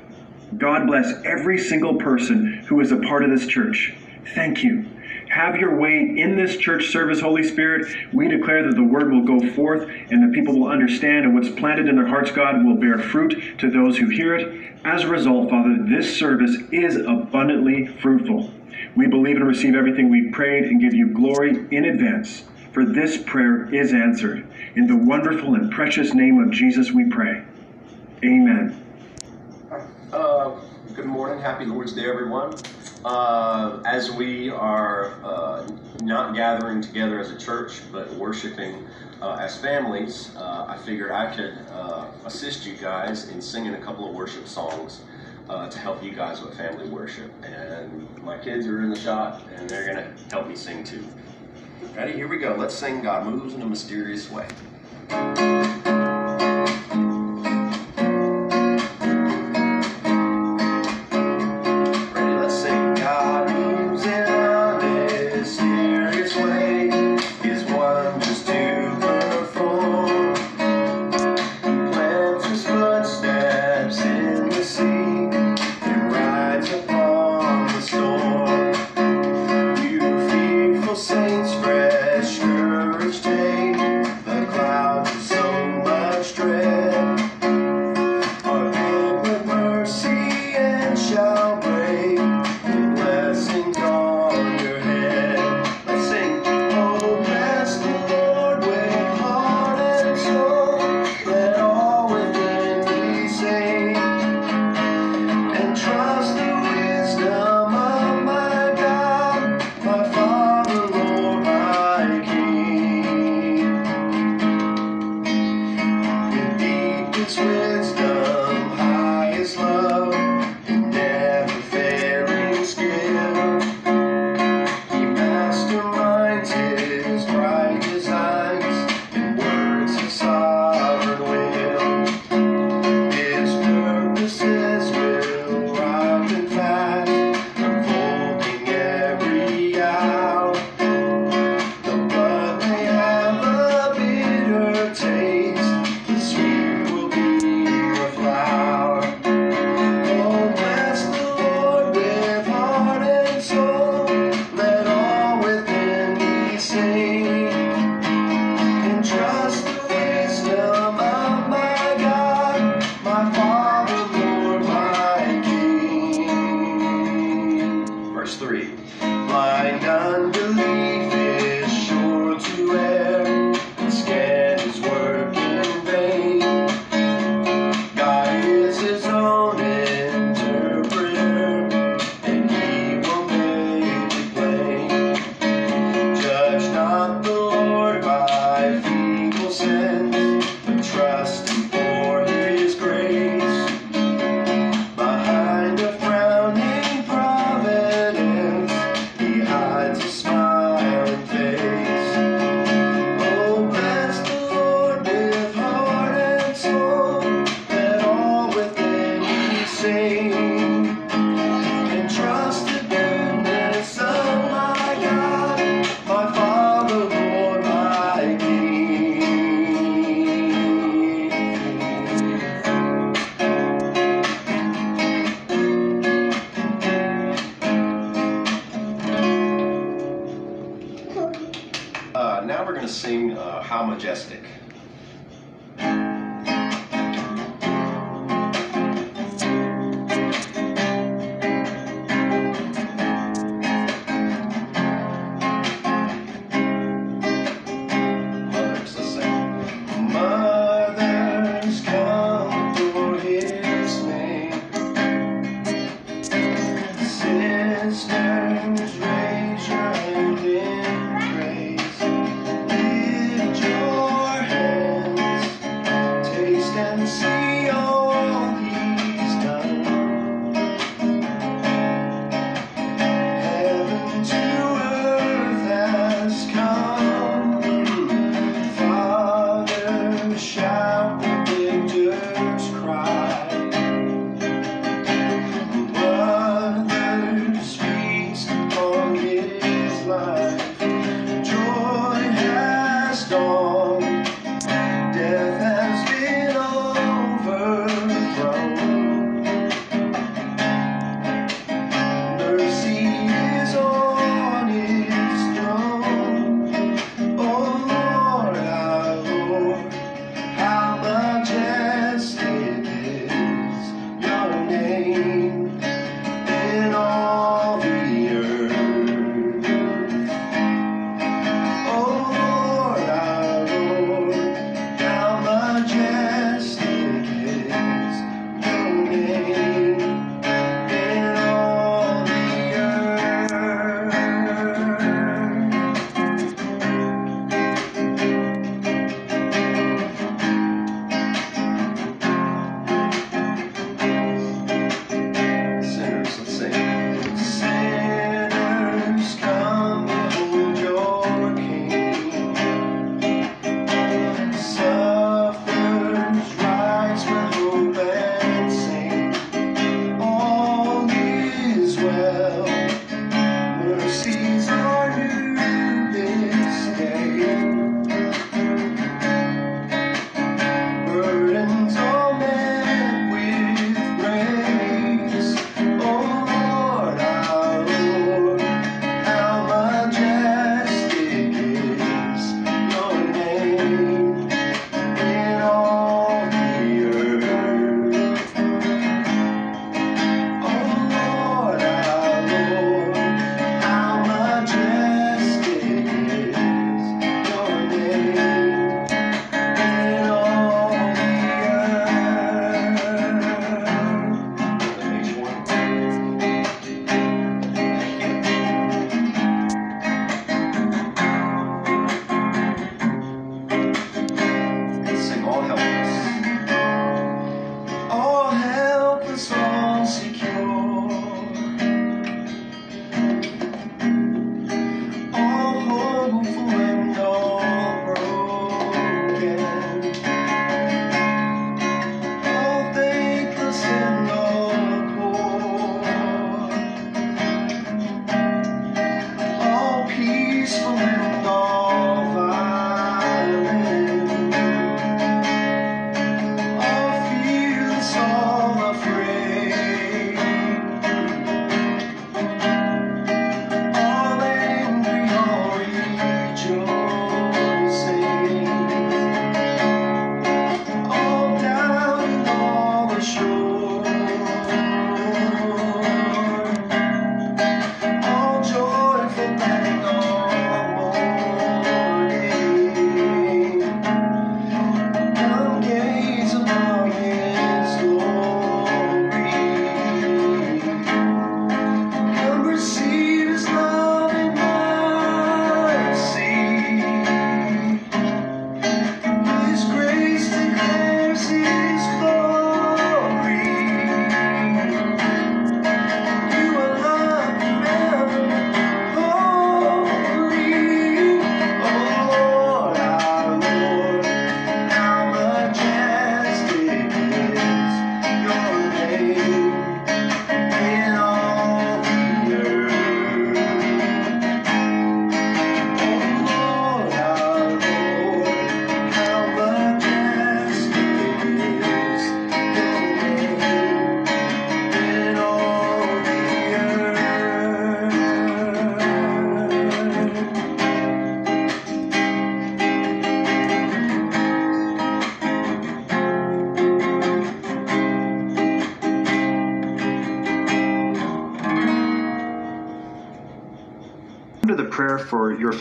God bless every single person who is a part of this church. Thank you. Have your way in this church service, Holy Spirit. We declare that the word will go forth and the people will understand, and what's planted in their hearts, God, will bear fruit to those who hear it. As a result, Father, this service is abundantly fruitful. We believe and receive everything we've prayed and give you glory in advance, for this prayer is answered. In the wonderful and precious name of Jesus, we pray. Amen. Uh, good morning, happy Lord's Day, everyone. Uh, as we are uh, not gathering together as a church, but worshiping uh, as families, uh, I figured I could uh, assist you guys in singing a couple of worship songs uh, to help you guys with family worship. And my kids are in the shot, and they're going to help me sing too. Ready? Here we go. Let's sing God Moves in a Mysterious Way. Majestic.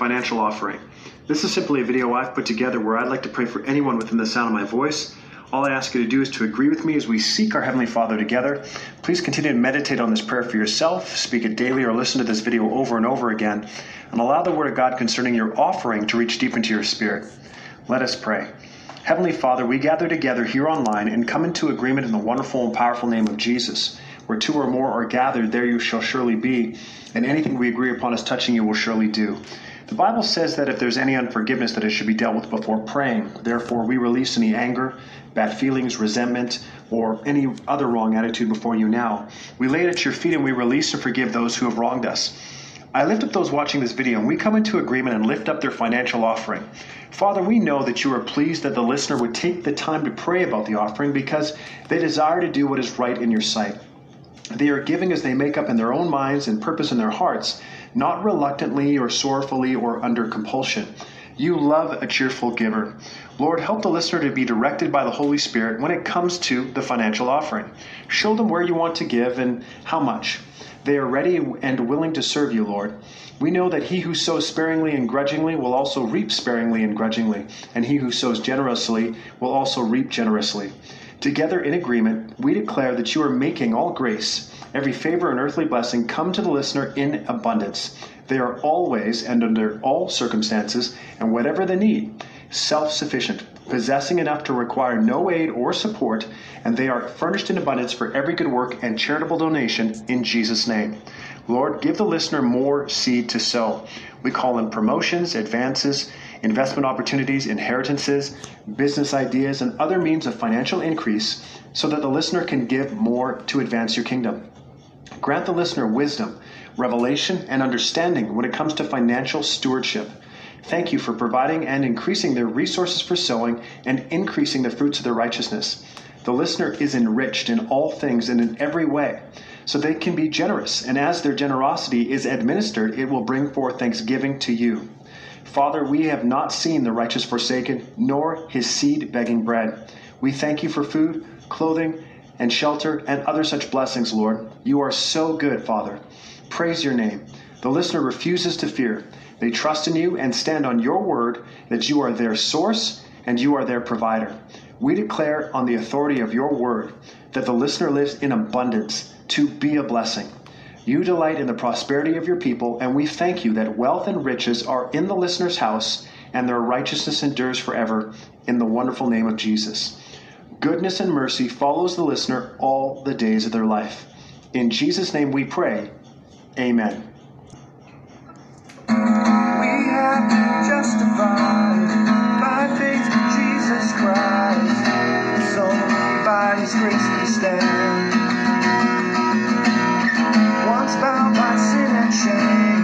Financial offering. This is simply a video I've put together where I'd like to pray for anyone within the sound of my voice. All I ask you to do is to agree with me as we seek our Heavenly Father together. Please continue to meditate on this prayer for yourself, speak it daily, or listen to this video over and over again, and allow the Word of God concerning your offering to reach deep into your spirit. Let us pray. Heavenly Father, we gather together here online and come into agreement in the wonderful and powerful name of Jesus. Where two or more are gathered, there you shall surely be, and anything we agree upon as touching you will surely do. The Bible says that if there's any unforgiveness, that it should be dealt with before praying. Therefore, we release any anger, bad feelings, resentment, or any other wrong attitude before you now. We lay it at your feet and we release and forgive those who have wronged us. I lift up those watching this video and we come into agreement and lift up their financial offering. Father, we know that you are pleased that the listener would take the time to pray about the offering because they desire to do what is right in your sight. They are giving as they make up in their own minds and purpose in their hearts, not reluctantly or sorrowfully or under compulsion. You love a cheerful giver. Lord, help the listener to be directed by the Holy Spirit when it comes to the financial offering. Show them where you want to give and how much. They are ready and willing to serve you, Lord. We know that he who sows sparingly and grudgingly will also reap sparingly and grudgingly, and he who sows generously will also reap generously. Together in agreement, we declare that you are making all grace, every favor and earthly blessing come to the listener in abundance. They are always and under all circumstances, and whatever the need, self sufficient, possessing enough to require no aid or support, and they are furnished in abundance for every good work and charitable donation in Jesus' name. Lord, give the listener more seed to sow. We call in promotions, advances, investment opportunities, inheritances, business ideas, and other means of financial increase so that the listener can give more to advance your kingdom. Grant the listener wisdom, revelation, and understanding when it comes to financial stewardship. Thank you for providing and increasing their resources for sowing and increasing the fruits of their righteousness. The listener is enriched in all things and in every way, so they can be generous, and as their generosity is administered, it will bring forth thanksgiving to you. Father, we have not seen the righteous forsaken, nor his seed begging bread. We thank you for food, clothing, and shelter, and other such blessings, Lord. You are so good, Father. Praise your name. The listener refuses to fear. They trust in you and stand on your word that you are their source and you are their provider. We declare on the authority of your word that the listener lives in abundance to be a blessing. You delight in the prosperity of your people, and we thank you that wealth and riches are in the listener's house, and their righteousness endures forever, in the wonderful name of Jesus. Goodness and mercy follows the listener all the days of their life. In Jesus' name we pray. Amen. We have been justified by faith in Jesus Christ. It's by His grace we stand. Once bound by sin and shame,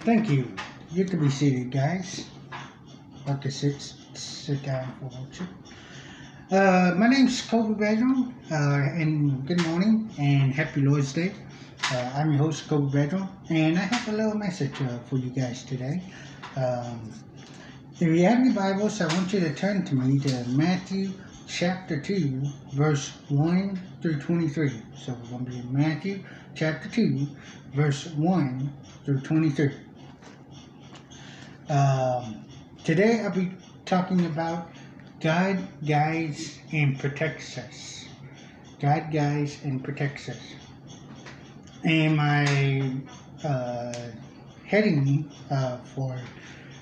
Thank you. You can be seated, guys. To sit, sit down for worship. Uh, my name's Kobe Bedroom, uh, and good morning and happy Lord's Day. Uh, I'm your host, Kobe Bedroom, and I have a little message uh, for you guys today. Um, if you have your Bibles, I want you to turn to me to Matthew chapter 2, verse 1 through 23. So we're going to be in Matthew chapter 2, verse 1 through 23. Um, today I'll be talking about God guides and protects us. God guides and protects us. And my uh, heading uh, for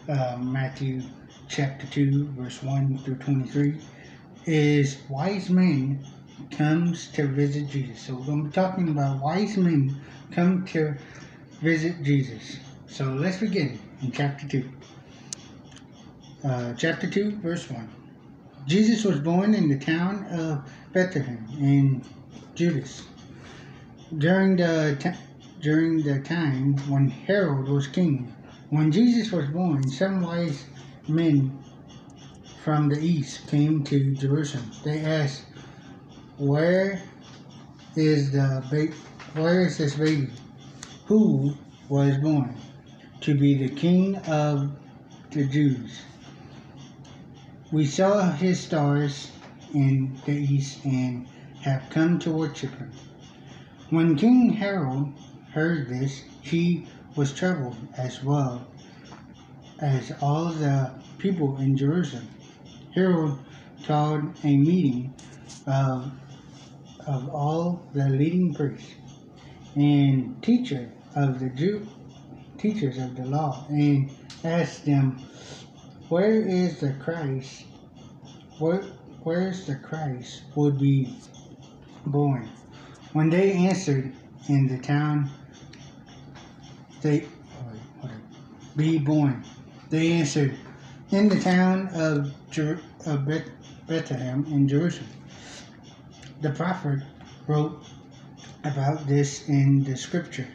uh, Matthew chapter 2, verse 1 through 23 is Wise Men comes to visit Jesus. So we're going to be talking about wise men come to visit Jesus. So let's begin in chapter 2. Uh, chapter 2, verse 1. Jesus was born in the town of Bethlehem in Judas. During the during the time when Herod was king, when Jesus was born, some wise men from the east came to Jerusalem. They asked, "Where is the ba- where is this baby? Who was born to be the king of the Jews?" We saw his stars in the east and have come to worship him. When King Herod heard this, he was troubled as well as all the people in Jerusalem. Herod called a meeting of, of all the leading priests and teacher of the Jew teachers of the law and asked them where is the Christ? Where, where is the Christ would be born? When they answered in the town, they be born. They answered in the town of, Jer- of Beth- Bethlehem in Jerusalem. The prophet wrote about this in the scripture.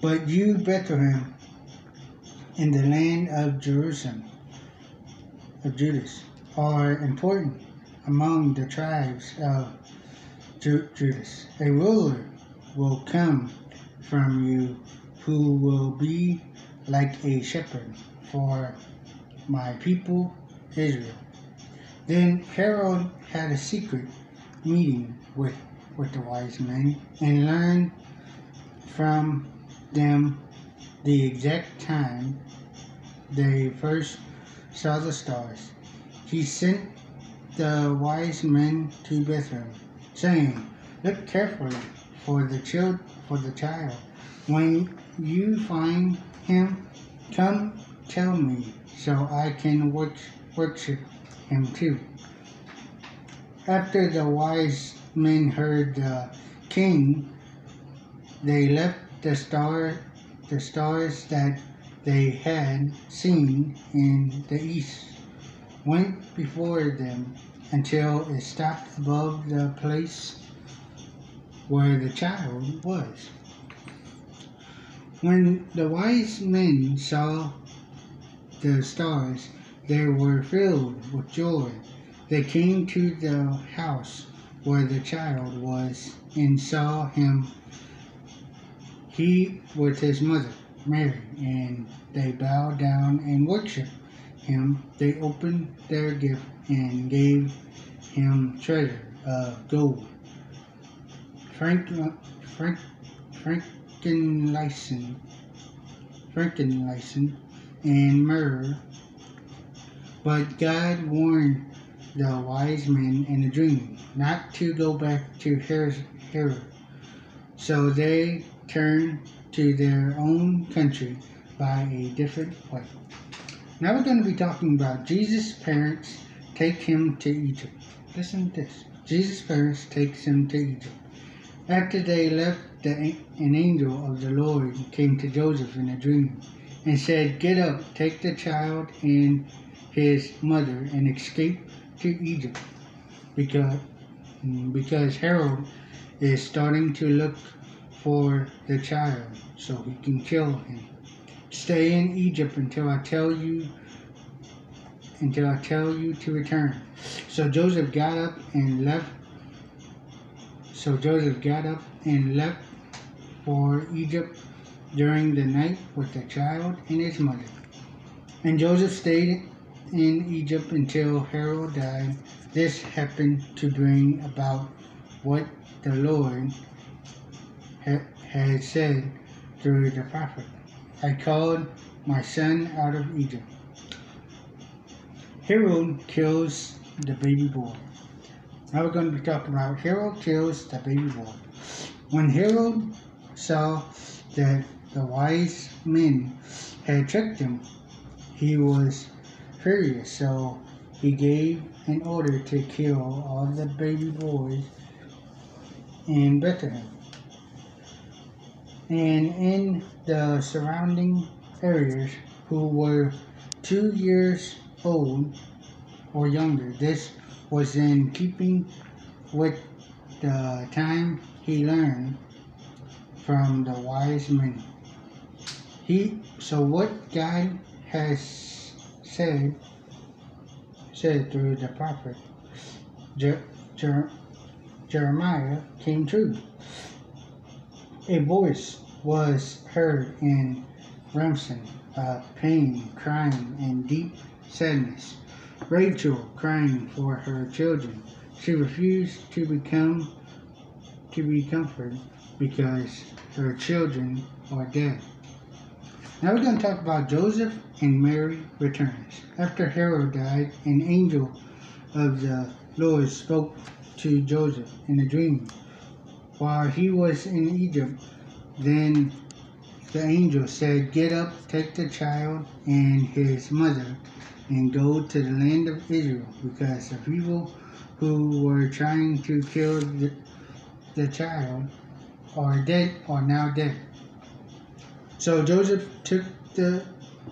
But you, Bethlehem, in the land of Jerusalem, of Judas, are important among the tribes of Ju- Judas. A ruler will come from you who will be like a shepherd for my people Israel. Then Herod had a secret meeting with, with the wise men and learned from them the exact time they first saw the stars. He sent the wise men to Bethlehem, saying, Look carefully for the child for the child. When you find him, come tell me, so I can watch, worship him too. After the wise men heard the king, they left the star, the stars that they had seen in the east, went before them until it stopped above the place where the child was. When the wise men saw the stars, they were filled with joy. They came to the house where the child was and saw him, he with his mother, Mary, and they bowed down and worshiped him. They opened their gift and gave him treasure of gold, frank, frank, frankincense, frankincense, and myrrh. But God warned the wise men in a dream not to go back to Herod. So they turned to their own country by a different way. Now we're going to be talking about Jesus' parents take him to Egypt. Listen to this. Jesus' parents takes him to Egypt. After they left, the, an angel of the Lord came to Joseph in a dream and said, Get up, take the child and his mother and escape to Egypt because, because Herod is starting to look for the child so he can kill him. Stay in Egypt until I tell you until I tell you to return. So Joseph got up and left. So Joseph got up and left for Egypt during the night with the child and his mother. And Joseph stayed in Egypt until Herod died. This happened to bring about what the Lord had said through the prophet. I called my son out of Egypt. Herod kills the baby boy. Now we're going to be talking about Herod kills the baby boy. When Herod saw that the wise men had tricked him, he was furious, so he gave an order to kill all the baby boys in Bethlehem and in the surrounding areas who were two years old or younger. This was in keeping with the time he learned from the wise men. He so what God has said said through the prophet Jer, Jer, Jeremiah came true. A voice was heard in Remsen, uh, pain, crying, and deep sadness. Rachel crying for her children. She refused to become to be comforted because her children are dead. Now we're going to talk about Joseph and Mary returns. After Herod died, an angel of the Lord spoke to Joseph in a dream. While he was in Egypt, then the angel said, Get up, take the child and his mother, and go to the land of Israel, because the people who were trying to kill the, the child are dead, are now dead. So Joseph took the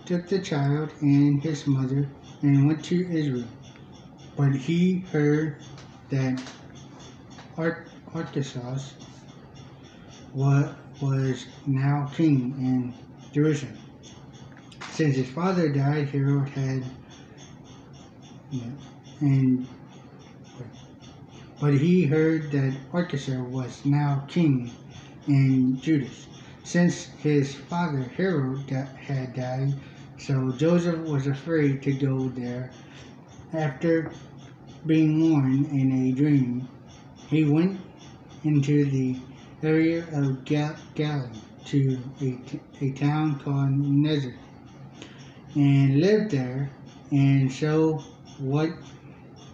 took the child and his mother and went to Israel. But he heard that Artaxerxes was, now king in Jerusalem. Since his father died, Herod had and but he heard that Artaxerxes was now king in Judah. Since his father Herod had died, so Joseph was afraid to go there. After being warned in a dream, he went into the area of Gal- Galilee to a, t- a town called Nazareth and lived there and so what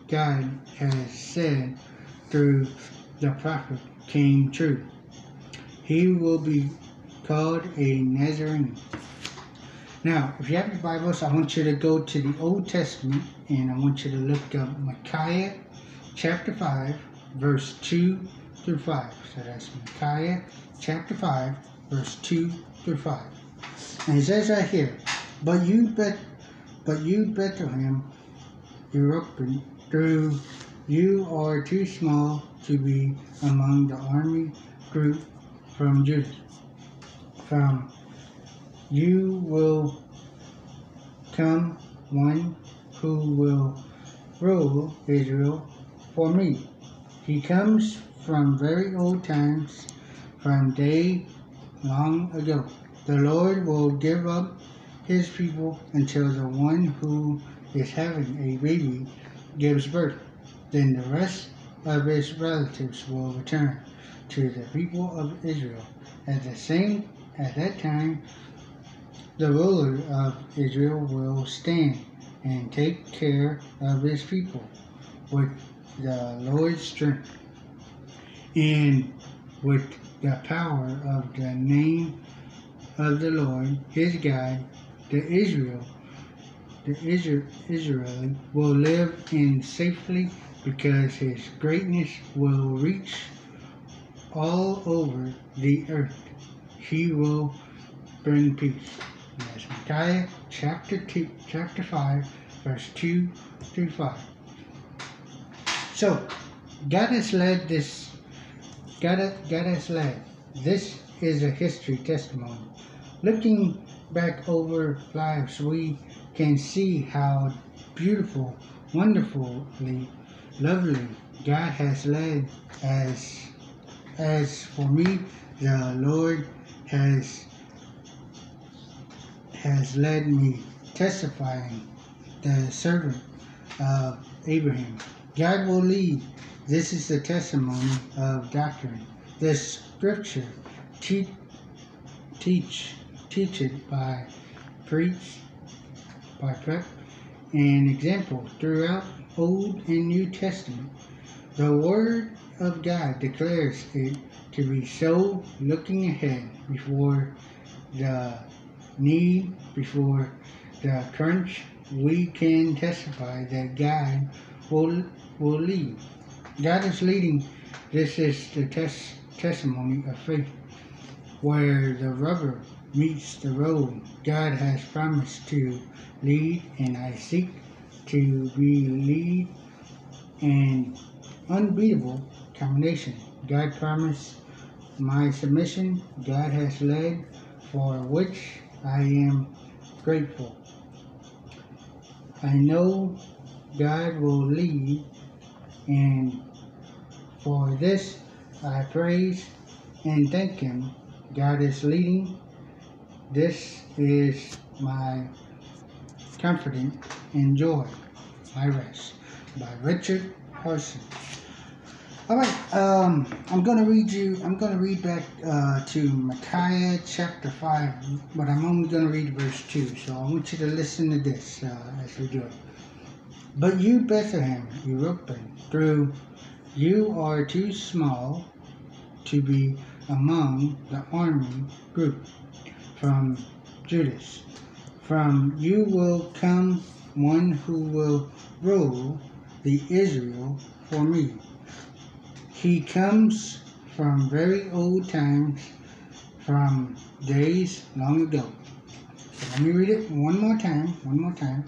God has said through the prophet came true. He will be called a Nazarene. Now, if you have your Bibles, I want you to go to the Old Testament and I want you to look up Micah chapter 5, verse 2 through 5. So that's Micah chapter 5, verse 2 through 5. And it says right here, But you bet but you Bethlehem you're European through you are too small to be among the army group from Judah. From you will come one who will rule Israel for me. He comes from very old times, from day long ago. The Lord will give up his people until the one who is having a baby gives birth. Then the rest of his relatives will return to the people of Israel. At the same at that time the ruler of Israel will stand and take care of his people with the Lord's strength and with the power of the name of the Lord his God, the Israel, the Israel, Israeli will live in safely because his greatness will reach all over the earth. He will bring peace. Yes, Micah chapter two, chapter five, verse two through five. So, God has led this. God, has led. This is a history testimony. Looking back over lives, we can see how beautiful, wonderfully, lovely God has led. As, as for me, the Lord has has led me testifying the servant of Abraham. God will lead. This is the testimony of doctrine. The scripture teach, teach, teach it by preach, by prep, and example throughout Old and New Testament. The Word of God declares it to be so looking ahead before the need, before the crunch, we can testify that God will, will lead. God is leading. This is the test, testimony of faith. Where the rubber meets the road, God has promised to lead, and I seek to be lead and unbeatable combination. God promised my submission. God has led, for which I am grateful. I know God will lead, and for this I praise and thank Him. God is leading. This is my comforting and joy, my rest, by Richard Harson. All right, um, I'm going to read you. I'm going to read back uh, to Micah chapter five, but I'm only going to read verse two. So I want you to listen to this uh, as we do it. But you, Bethlehem, European, through you are too small to be among the army group from Judas. From you will come one who will rule the Israel for me. He comes from very old times, from days long ago. So let me read it one more time. One more time.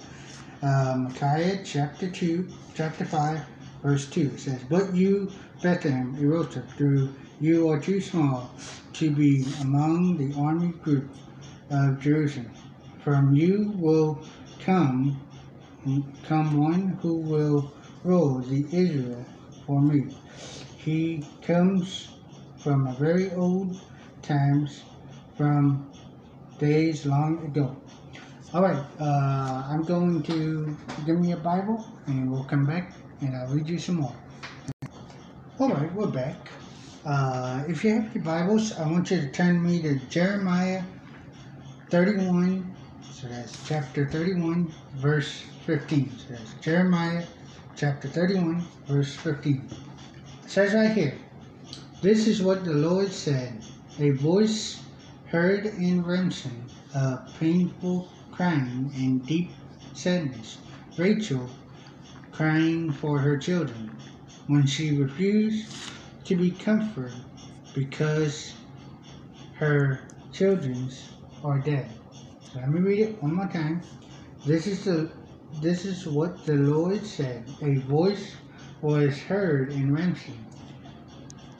Uh, Micah chapter 2, chapter 5, verse 2. It says, But you, Bethlehem, Ephrathah, through you are too small to be among the army group of Jerusalem. From you will come come one who will rule the Israel for me. He comes from a very old times, from days long ago. All right, uh, I'm going to give me a Bible, and we'll come back, and I'll read you some more. All right, we're back. Uh, if you have your Bibles, I want you to turn me to Jeremiah 31. So that's chapter 31, verse 15. So that's Jeremiah chapter 31, verse 15. It says right here, This is what the Lord said A voice heard in Ramson, a painful crying and deep sadness. Rachel crying for her children when she refused to be comforted because her children are dead. So let me read it one more time. This is the this is what the Lord said. A voice was heard in Ramsey,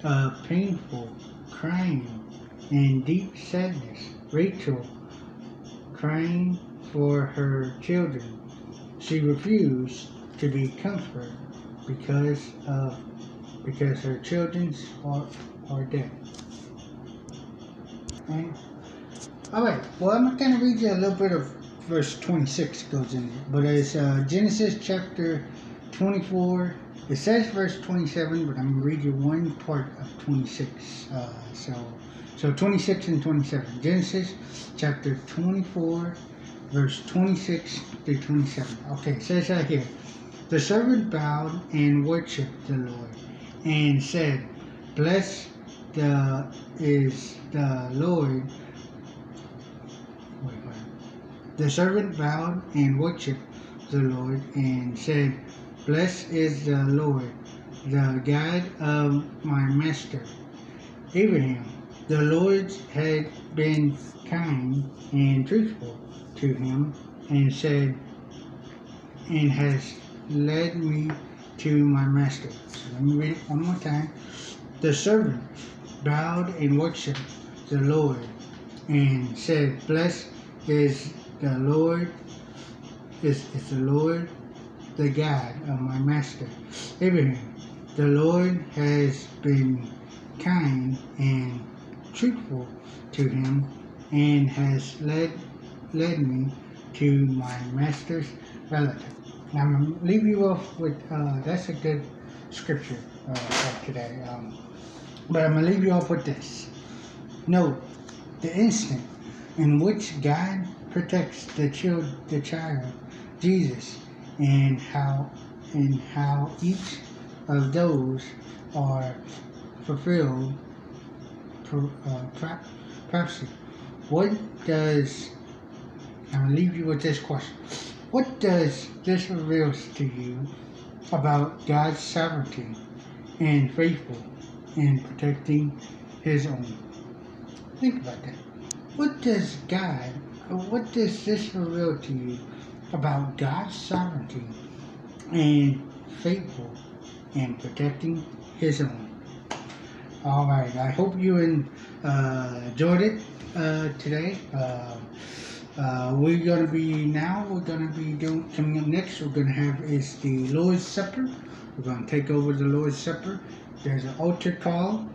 a painful crying and deep sadness. Rachel crying for her children. She refused to be comforted because of because her children's are, are dead. And, all right, well, I'm going to read you a little bit of verse 26 goes in there, but it's uh, Genesis chapter 24. It says verse 27, but I'm going to read you one part of 26. Uh, so, so 26 and 27. Genesis chapter 24, verse 26 through 27. Okay, it says right here. The servant bowed and worshipped the Lord and said, Blessed the, is the Lord. Wait, wait. The servant bowed and worshipped the Lord and said, Blessed is the Lord, the God of my master. Abraham, the Lord had been kind and truthful to him and said, and has led me to my master. So let me read it one more time. The servant bowed and worshipped the Lord and said, Blessed is the Lord, is, is the Lord, the God of my master. Abraham, the Lord has been kind and truthful to him and has led led me to my master's relative. Now I'm gonna leave you off with uh, that's a good scripture uh, for today. Um, but I'm gonna leave you off with this. Note the instant in which God protects the child, the child, Jesus, and how and how each of those are fulfilled uh, prophecy. What does I'm gonna leave you with this question. What does this reveal to you about God's sovereignty and faithful in protecting his own? Think about that. What does God, what does this reveal to you about God's sovereignty and faithful in protecting his own? All right, I hope you uh, enjoyed it uh, today. Uh, uh, we're gonna be now. We're gonna be doing coming up next. We're gonna have is the Lord's Supper. We're gonna take over the Lord's Supper. There's an altar call.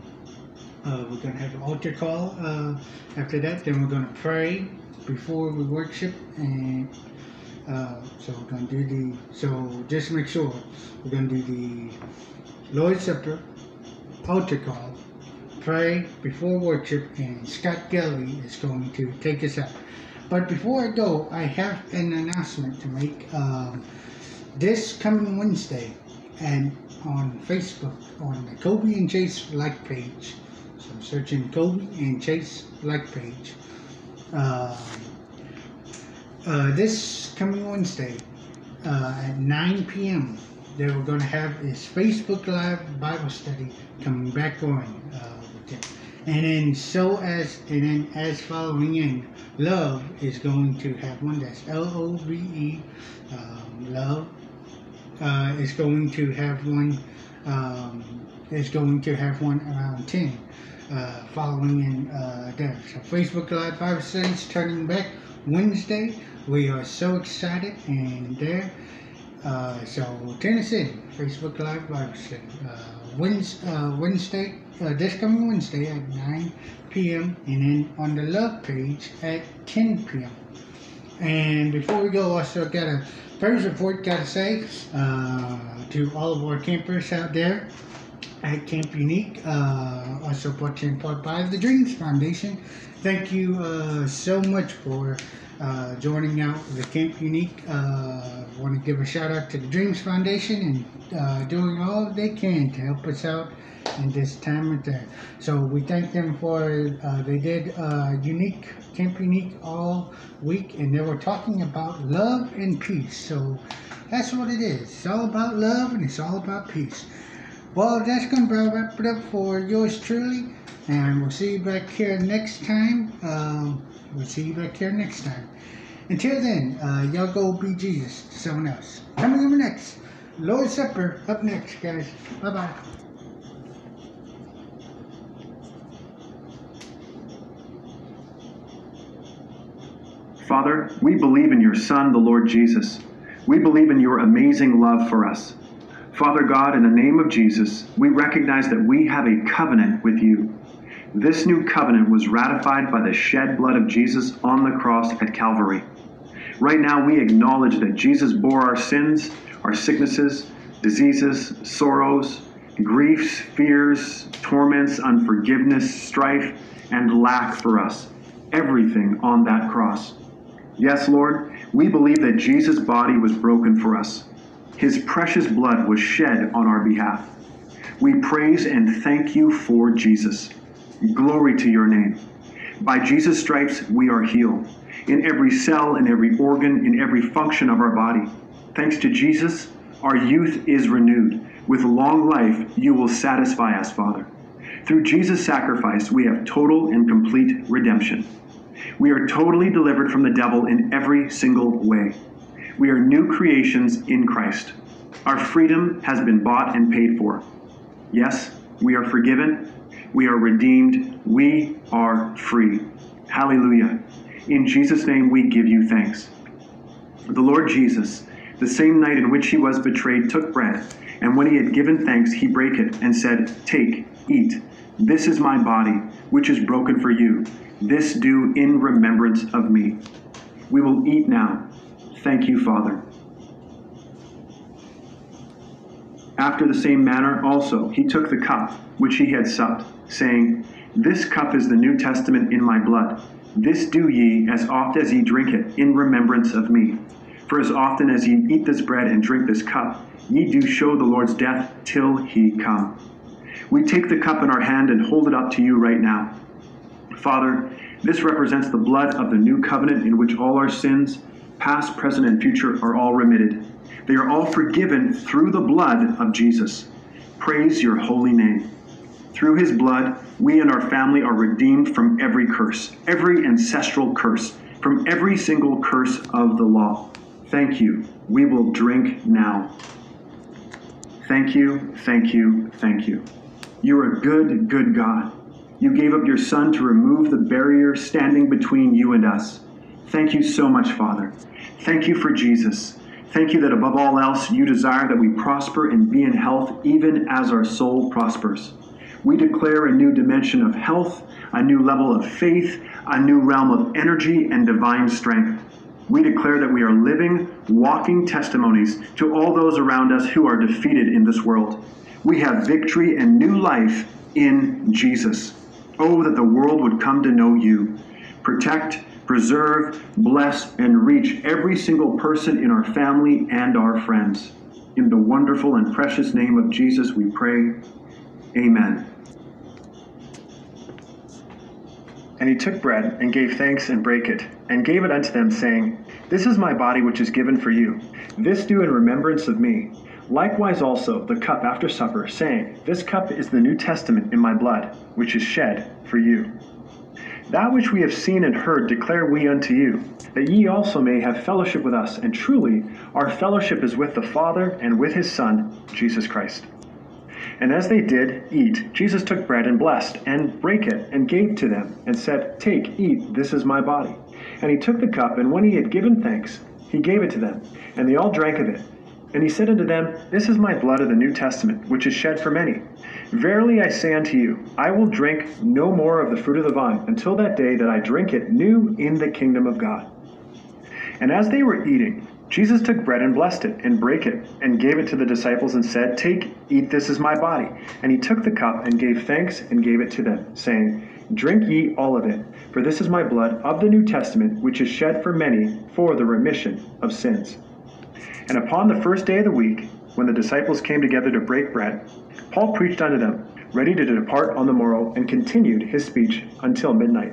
Uh, we're gonna have an altar call. Uh, after that, then we're gonna pray before we worship, and so we're gonna do the. So just make sure we're gonna do the Lord's Supper, altar call, pray before worship, and Scott Gelly is going to take us out. But before I go, I have an announcement to make. Um, this coming Wednesday, and on Facebook, on the Kobe and Chase like page. So I'm searching Kobe and Chase like page. Um, uh, this coming Wednesday uh, at 9 p.m., they were going to have this Facebook Live Bible study coming back on. Uh. And then so as and then as following in, Love is going to have one that's L O V E, um, Love uh, is going to have one. Um, is going to have one around ten, uh, following in uh, there. So Facebook Live 5 cents turning back Wednesday. We are so excited and there. Uh, so in Facebook Live 5 cents Uh, Wednesday, uh, Wednesday this coming Wednesday at 9 p.m. and then on the Love page at 10 p.m. And before we go, I also got a praise report. Got to say uh, to all of our campers out there at Camp Unique, uh, also brought in part by the Dreams Foundation. Thank you uh, so much for uh, joining out the Camp Unique. Uh, want to give a shout out to the Dreams Foundation and uh, doing all they can to help us out in this time of day. So we thank them for uh, they did uh, unique Camp Unique all week, and they were talking about love and peace. So that's what it is. It's all about love and it's all about peace. Well, that's going to wrap it up for yours truly, and we'll see you back here next time. Um, we'll see you back here next time. Until then, uh, y'all go be Jesus to someone else. Coming up next, Lord's Supper up next, guys. Bye bye. Father, we believe in your Son, the Lord Jesus. We believe in your amazing love for us. Father God, in the name of Jesus, we recognize that we have a covenant with you. This new covenant was ratified by the shed blood of Jesus on the cross at Calvary. Right now, we acknowledge that Jesus bore our sins, our sicknesses, diseases, sorrows, griefs, fears, torments, unforgiveness, strife, and lack for us. Everything on that cross. Yes, Lord, we believe that Jesus' body was broken for us. His precious blood was shed on our behalf. We praise and thank you for Jesus. Glory to your name. By Jesus' stripes, we are healed. In every cell, in every organ, in every function of our body. Thanks to Jesus, our youth is renewed. With long life, you will satisfy us, Father. Through Jesus' sacrifice, we have total and complete redemption. We are totally delivered from the devil in every single way. We are new creations in Christ. Our freedom has been bought and paid for. Yes, we are forgiven. We are redeemed. We are free. Hallelujah. In Jesus' name, we give you thanks. The Lord Jesus, the same night in which he was betrayed, took bread, and when he had given thanks, he brake it and said, Take, eat. This is my body, which is broken for you. This do in remembrance of me. We will eat now. Thank you, Father. After the same manner also he took the cup which he had supped, saying, This cup is the New Testament in my blood. This do ye as oft as ye drink it in remembrance of me. For as often as ye eat this bread and drink this cup, ye do show the Lord's death till he come. We take the cup in our hand and hold it up to you right now. Father, this represents the blood of the new covenant in which all our sins, past, present, and future, are all remitted. They are all forgiven through the blood of Jesus. Praise your holy name. Through his blood, we and our family are redeemed from every curse, every ancestral curse, from every single curse of the law. Thank you. We will drink now. Thank you, thank you, thank you. You are a good, good God. You gave up your Son to remove the barrier standing between you and us. Thank you so much, Father. Thank you for Jesus. Thank you that above all else, you desire that we prosper and be in health, even as our soul prospers. We declare a new dimension of health, a new level of faith, a new realm of energy and divine strength. We declare that we are living, walking testimonies to all those around us who are defeated in this world. We have victory and new life in Jesus. Oh, that the world would come to know you. Protect, preserve, bless, and reach every single person in our family and our friends. In the wonderful and precious name of Jesus, we pray. Amen. And he took bread and gave thanks and brake it, and gave it unto them, saying, This is my body which is given for you. This do in remembrance of me. Likewise also the cup after supper, saying, This cup is the New Testament in my blood, which is shed for you. That which we have seen and heard declare we unto you, that ye also may have fellowship with us, and truly our fellowship is with the Father and with his Son, Jesus Christ. And as they did eat, Jesus took bread and blessed, and brake it, and gave to them, and said, Take, eat, this is my body. And he took the cup, and when he had given thanks, he gave it to them, and they all drank of it. And he said unto them, This is my blood of the New Testament, which is shed for many. Verily I say unto you, I will drink no more of the fruit of the vine until that day that I drink it new in the kingdom of God. And as they were eating, Jesus took bread and blessed it, and brake it, and gave it to the disciples, and said, Take, eat, this is my body. And he took the cup, and gave thanks, and gave it to them, saying, Drink ye all of it, for this is my blood of the New Testament, which is shed for many for the remission of sins. And upon the first day of the week, when the disciples came together to break bread, Paul preached unto them, ready to depart on the morrow, and continued his speech until midnight.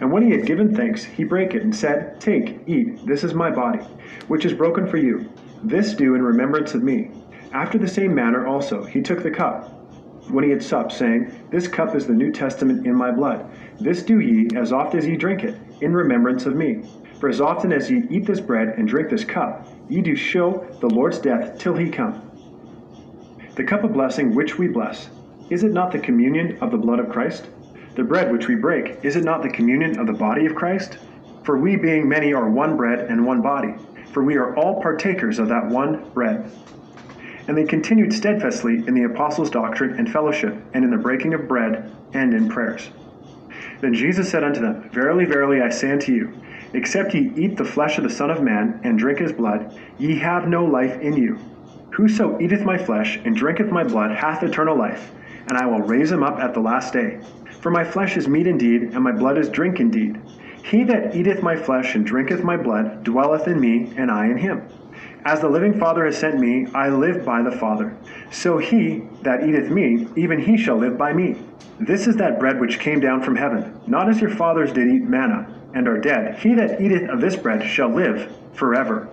And when he had given thanks, he brake it, and said, Take, eat, this is my body, which is broken for you. This do in remembrance of me. After the same manner also he took the cup, when he had supped, saying, This cup is the New Testament in my blood. This do ye, as oft as ye drink it, in remembrance of me. For as often as ye eat this bread and drink this cup, ye do show the Lord's death till he come. The cup of blessing which we bless, is it not the communion of the blood of Christ? The bread which we break, is it not the communion of the body of Christ? For we being many are one bread and one body, for we are all partakers of that one bread. And they continued steadfastly in the apostles' doctrine and fellowship, and in the breaking of bread, and in prayers. Then Jesus said unto them, Verily, verily, I say unto you, except ye eat the flesh of the Son of Man, and drink his blood, ye have no life in you. Whoso eateth my flesh, and drinketh my blood, hath eternal life, and I will raise him up at the last day. For my flesh is meat indeed, and my blood is drink indeed. He that eateth my flesh and drinketh my blood dwelleth in me, and I in him. As the living Father has sent me, I live by the Father. So he that eateth me, even he shall live by me. This is that bread which came down from heaven, not as your fathers did eat manna, and are dead. He that eateth of this bread shall live forever.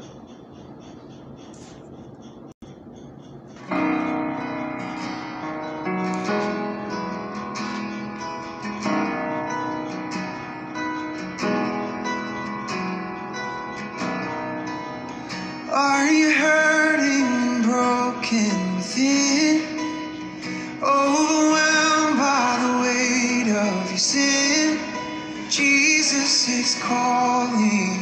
Are you hurting broken within? Overwhelmed by the weight of your sin? Is calling.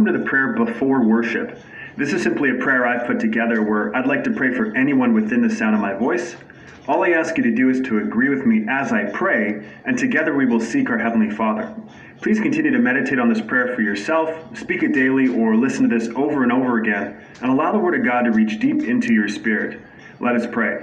Welcome to the prayer before worship. This is simply a prayer I've put together where I'd like to pray for anyone within the sound of my voice. All I ask you to do is to agree with me as I pray, and together we will seek our Heavenly Father. Please continue to meditate on this prayer for yourself, speak it daily, or listen to this over and over again, and allow the Word of God to reach deep into your spirit. Let us pray.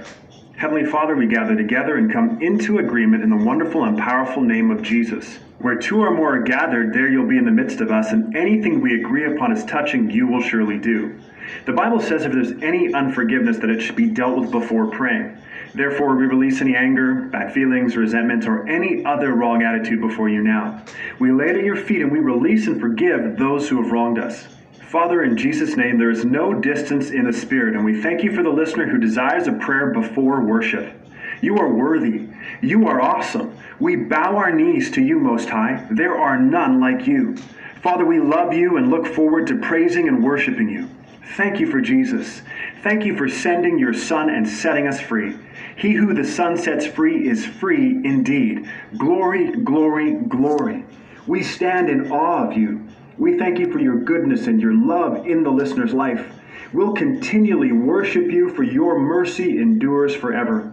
Heavenly Father, we gather together and come into agreement in the wonderful and powerful name of Jesus. Where two or more are gathered, there you'll be in the midst of us, and anything we agree upon as touching, you will surely do. The Bible says if there's any unforgiveness, that it should be dealt with before praying. Therefore, we release any anger, bad feelings, resentment, or any other wrong attitude before you now. We lay it at your feet and we release and forgive those who have wronged us. Father, in Jesus' name, there is no distance in the Spirit, and we thank you for the listener who desires a prayer before worship. You are worthy. You are awesome. We bow our knees to you, Most High. There are none like you. Father, we love you and look forward to praising and worshiping you. Thank you for Jesus. Thank you for sending your Son and setting us free. He who the Son sets free is free indeed. Glory, glory, glory. We stand in awe of you. We thank you for your goodness and your love in the listener's life. We'll continually worship you, for your mercy endures forever.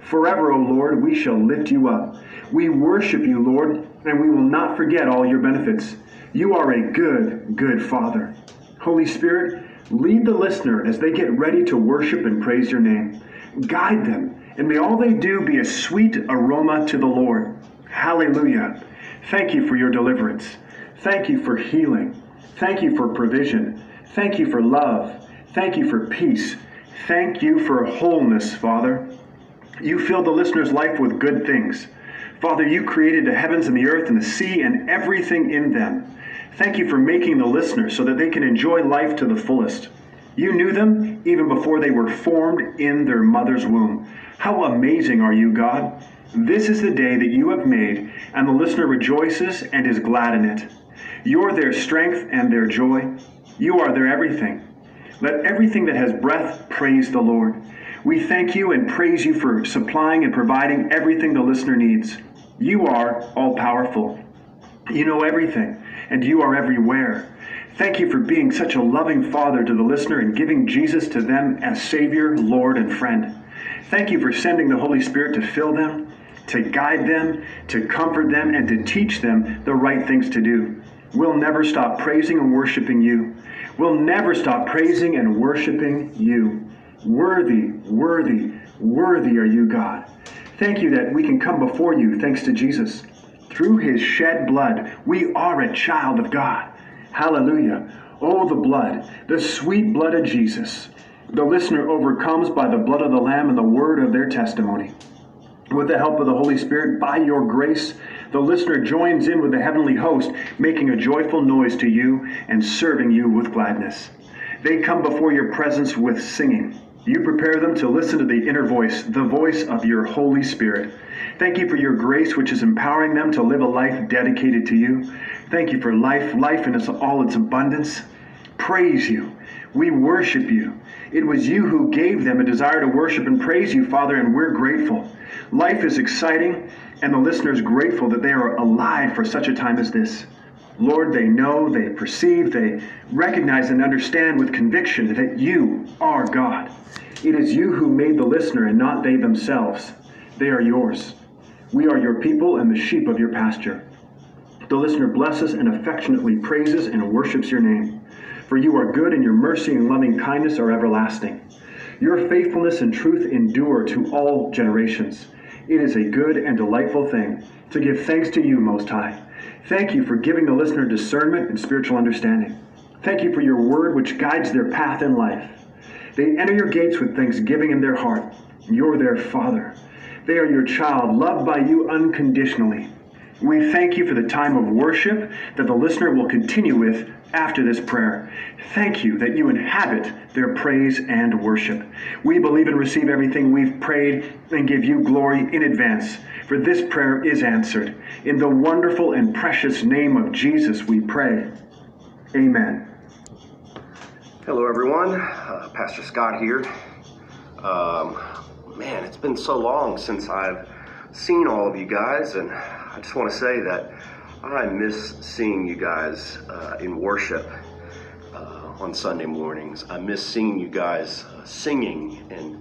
Forever, O Lord, we shall lift you up. We worship you, Lord, and we will not forget all your benefits. You are a good, good Father. Holy Spirit, lead the listener as they get ready to worship and praise your name. Guide them, and may all they do be a sweet aroma to the Lord. Hallelujah. Thank you for your deliverance. Thank you for healing. Thank you for provision. Thank you for love. Thank you for peace. Thank you for wholeness, Father. You fill the listener's life with good things. Father, you created the heavens and the earth and the sea and everything in them. Thank you for making the listener so that they can enjoy life to the fullest. You knew them even before they were formed in their mother's womb. How amazing are you, God? This is the day that you have made, and the listener rejoices and is glad in it. You're their strength and their joy. You are their everything. Let everything that has breath praise the Lord. We thank you and praise you for supplying and providing everything the listener needs. You are all powerful. You know everything, and you are everywhere. Thank you for being such a loving Father to the listener and giving Jesus to them as Savior, Lord, and friend. Thank you for sending the Holy Spirit to fill them, to guide them, to comfort them, and to teach them the right things to do. We'll never stop praising and worshiping you. We'll never stop praising and worshiping you. Worthy, worthy, worthy are you, God. Thank you that we can come before you thanks to Jesus. Through his shed blood, we are a child of God. Hallelujah. Oh, the blood, the sweet blood of Jesus. The listener overcomes by the blood of the Lamb and the word of their testimony. With the help of the Holy Spirit, by your grace, the listener joins in with the heavenly host, making a joyful noise to you and serving you with gladness. They come before your presence with singing. You prepare them to listen to the inner voice, the voice of your Holy Spirit. Thank you for your grace, which is empowering them to live a life dedicated to you. Thank you for life, life in all its abundance. Praise you. We worship you. It was you who gave them a desire to worship and praise you, Father, and we're grateful. Life is exciting, and the listener is grateful that they are alive for such a time as this. Lord, they know, they perceive, they recognize and understand with conviction that you are God. It is you who made the listener and not they themselves. They are yours. We are your people and the sheep of your pasture. The listener blesses and affectionately praises and worships your name. For you are good and your mercy and loving kindness are everlasting. Your faithfulness and truth endure to all generations. It is a good and delightful thing to give thanks to you, Most High. Thank you for giving the listener discernment and spiritual understanding. Thank you for your word which guides their path in life. They enter your gates with thanksgiving in their heart. You're their Father. They are your child, loved by you unconditionally. We thank you for the time of worship that the listener will continue with after this prayer. Thank you that you inhabit their praise and worship. We believe and receive everything we've prayed and give you glory in advance, for this prayer is answered. In the wonderful and precious name of Jesus, we pray. Amen. Hello, everyone. Uh, Pastor Scott here. Um, man, it's been so long since I've seen all of you guys, and I just want to say that I miss seeing you guys uh, in worship uh, on Sunday mornings. I miss seeing you guys uh, singing and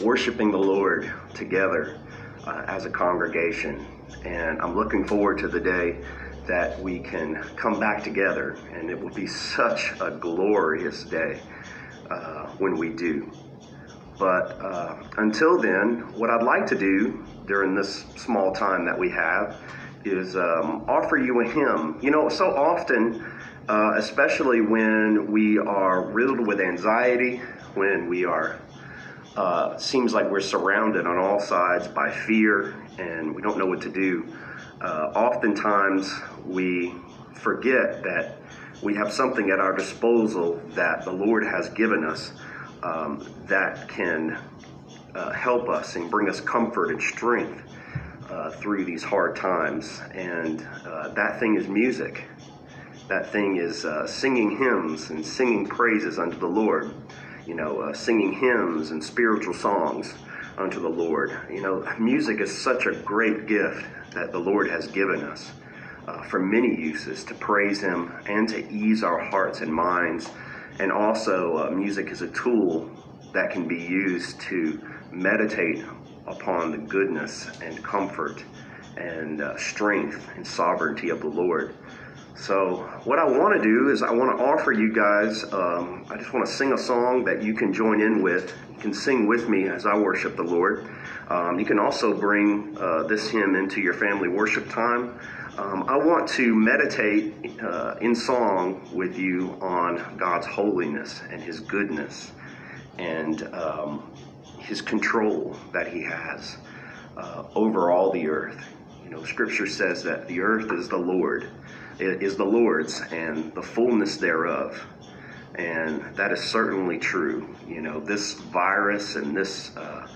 worshiping the Lord together uh, as a congregation. And I'm looking forward to the day that we can come back together, and it will be such a glorious day uh, when we do. But uh, until then, what I'd like to do during this small time that we have is um, offer you a hymn. You know, so often, uh, especially when we are riddled with anxiety, when we are uh, seems like we're surrounded on all sides by fear and we don't know what to do. Uh, oftentimes, we forget that we have something at our disposal that the Lord has given us um, that can uh, help us and bring us comfort and strength uh, through these hard times. And uh, that thing is music. That thing is uh, singing hymns and singing praises unto the Lord. You know, uh, singing hymns and spiritual songs unto the Lord. You know, music is such a great gift that the Lord has given us uh, for many uses to praise Him and to ease our hearts and minds. And also, uh, music is a tool that can be used to meditate upon the goodness and comfort and uh, strength and sovereignty of the Lord. So, what I want to do is, I want to offer you guys, um, I just want to sing a song that you can join in with. You can sing with me as I worship the Lord. Um, you can also bring uh, this hymn into your family worship time. Um, I want to meditate uh, in song with you on God's holiness and His goodness and um, His control that He has uh, over all the earth. You know, Scripture says that the earth is the Lord, it is the Lord's, and the fullness thereof. And that is certainly true. You know, this virus and this uh,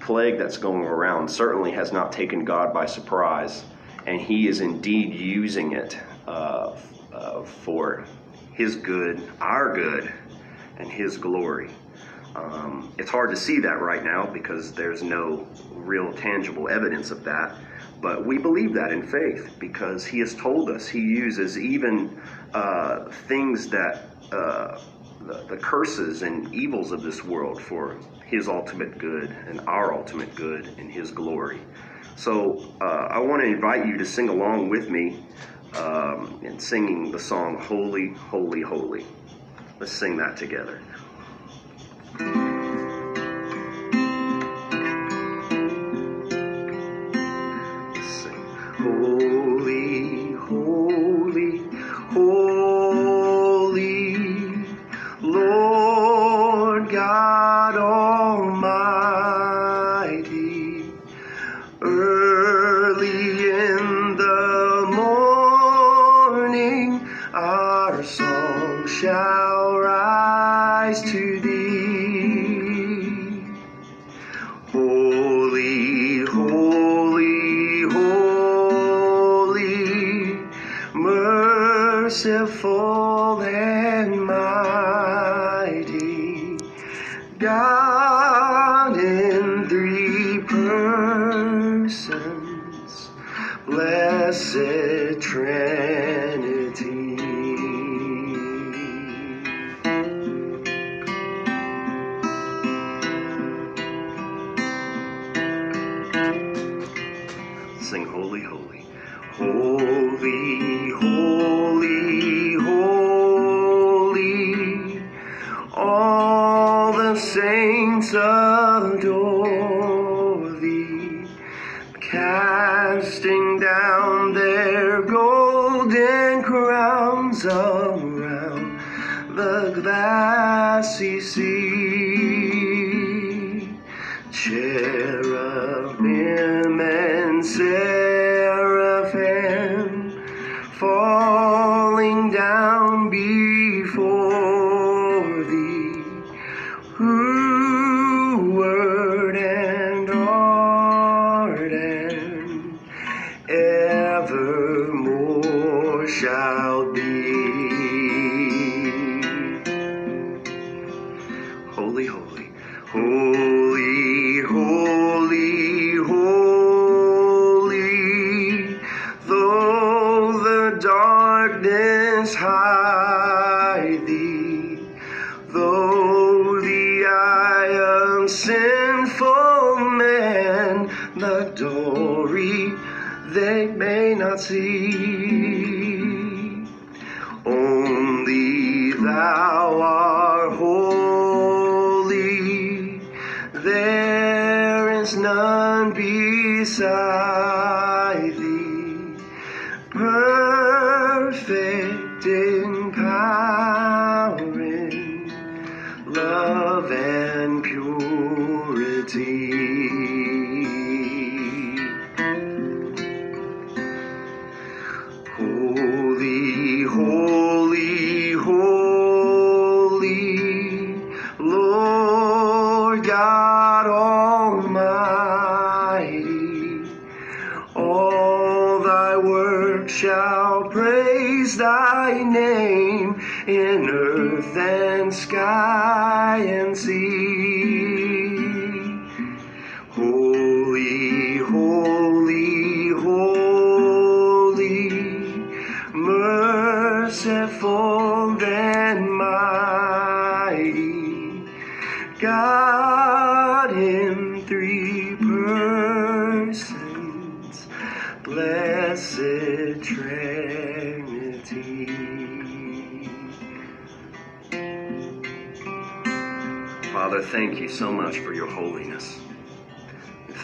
plague that's going around certainly has not taken God by surprise and He is indeed using it uh, uh, for His good, our good, and His glory. Um, it's hard to see that right now because there's no real tangible evidence of that. But we believe that in faith because He has told us He uses even uh, things that uh, the, the curses and evils of this world for His ultimate good and our ultimate good and His glory. So uh, I want to invite you to sing along with me um, in singing the song Holy, Holy, Holy. Let's sing that together. Let's God in three persons, blessed Trinity.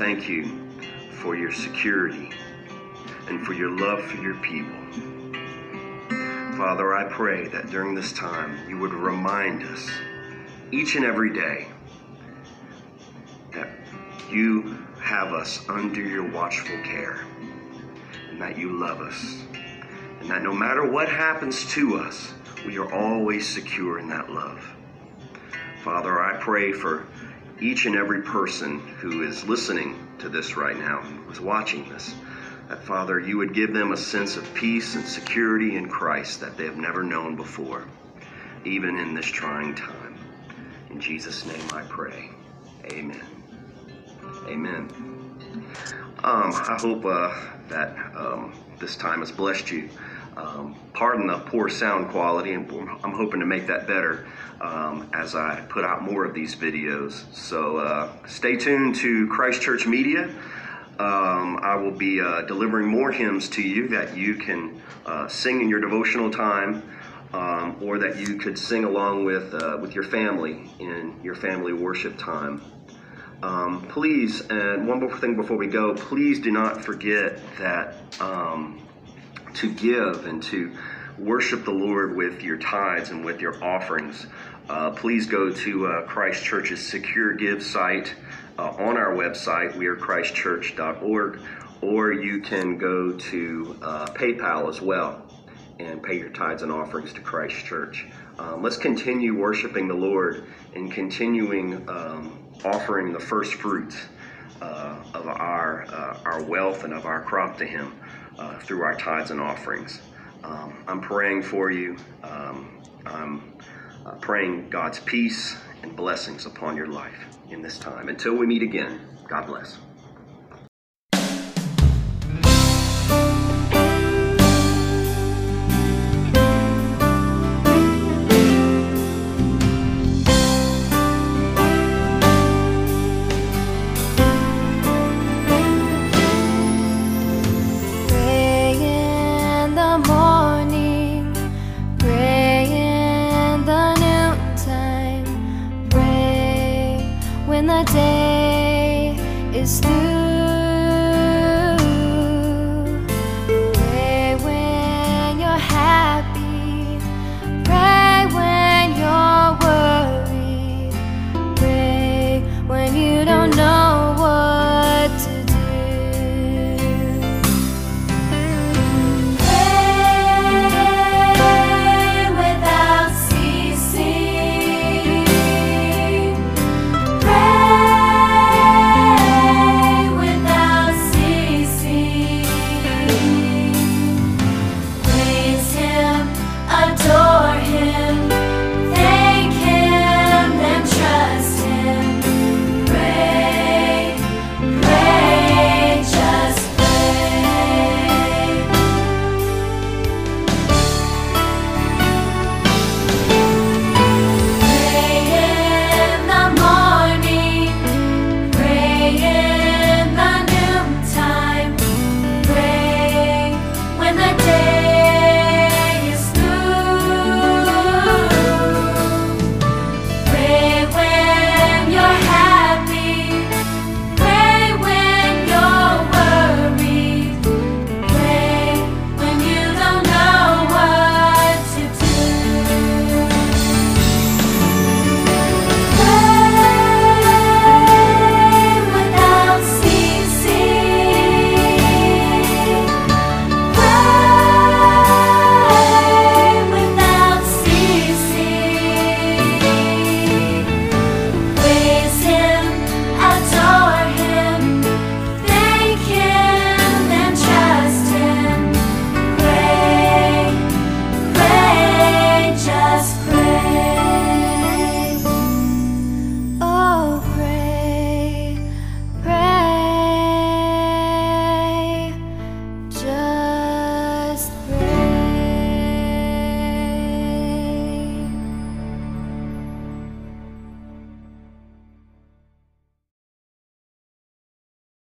Thank you for your security and for your love for your people. Father, I pray that during this time you would remind us each and every day that you have us under your watchful care and that you love us and that no matter what happens to us, we are always secure in that love. Father, I pray for each and every person who is listening to this right now, who is watching this, that Father, you would give them a sense of peace and security in Christ that they have never known before, even in this trying time. In Jesus' name I pray. Amen. Amen. Um, I hope uh, that um, this time has blessed you. Um, pardon the poor sound quality, and I'm hoping to make that better um, as I put out more of these videos. So uh, stay tuned to Christ Church Media. Um, I will be uh, delivering more hymns to you that you can uh, sing in your devotional time, um, or that you could sing along with uh, with your family in your family worship time. Um, please, and one more thing before we go, please do not forget that um, to give and to worship the Lord with your tithes and with your offerings. Uh, please go to uh, Christ Church's secure give site uh, on our website, wearechristchurch.org, or you can go to uh, PayPal as well and pay your tithes and offerings to Christ Church. Um, let's continue worshiping the Lord and continuing um, offering the first fruits uh, of our our wealth and of our crop to Him uh, through our tithes and offerings. Um, I'm praying for you. Um, I'm uh, praying God's peace and blessings upon your life in this time. Until we meet again, God bless.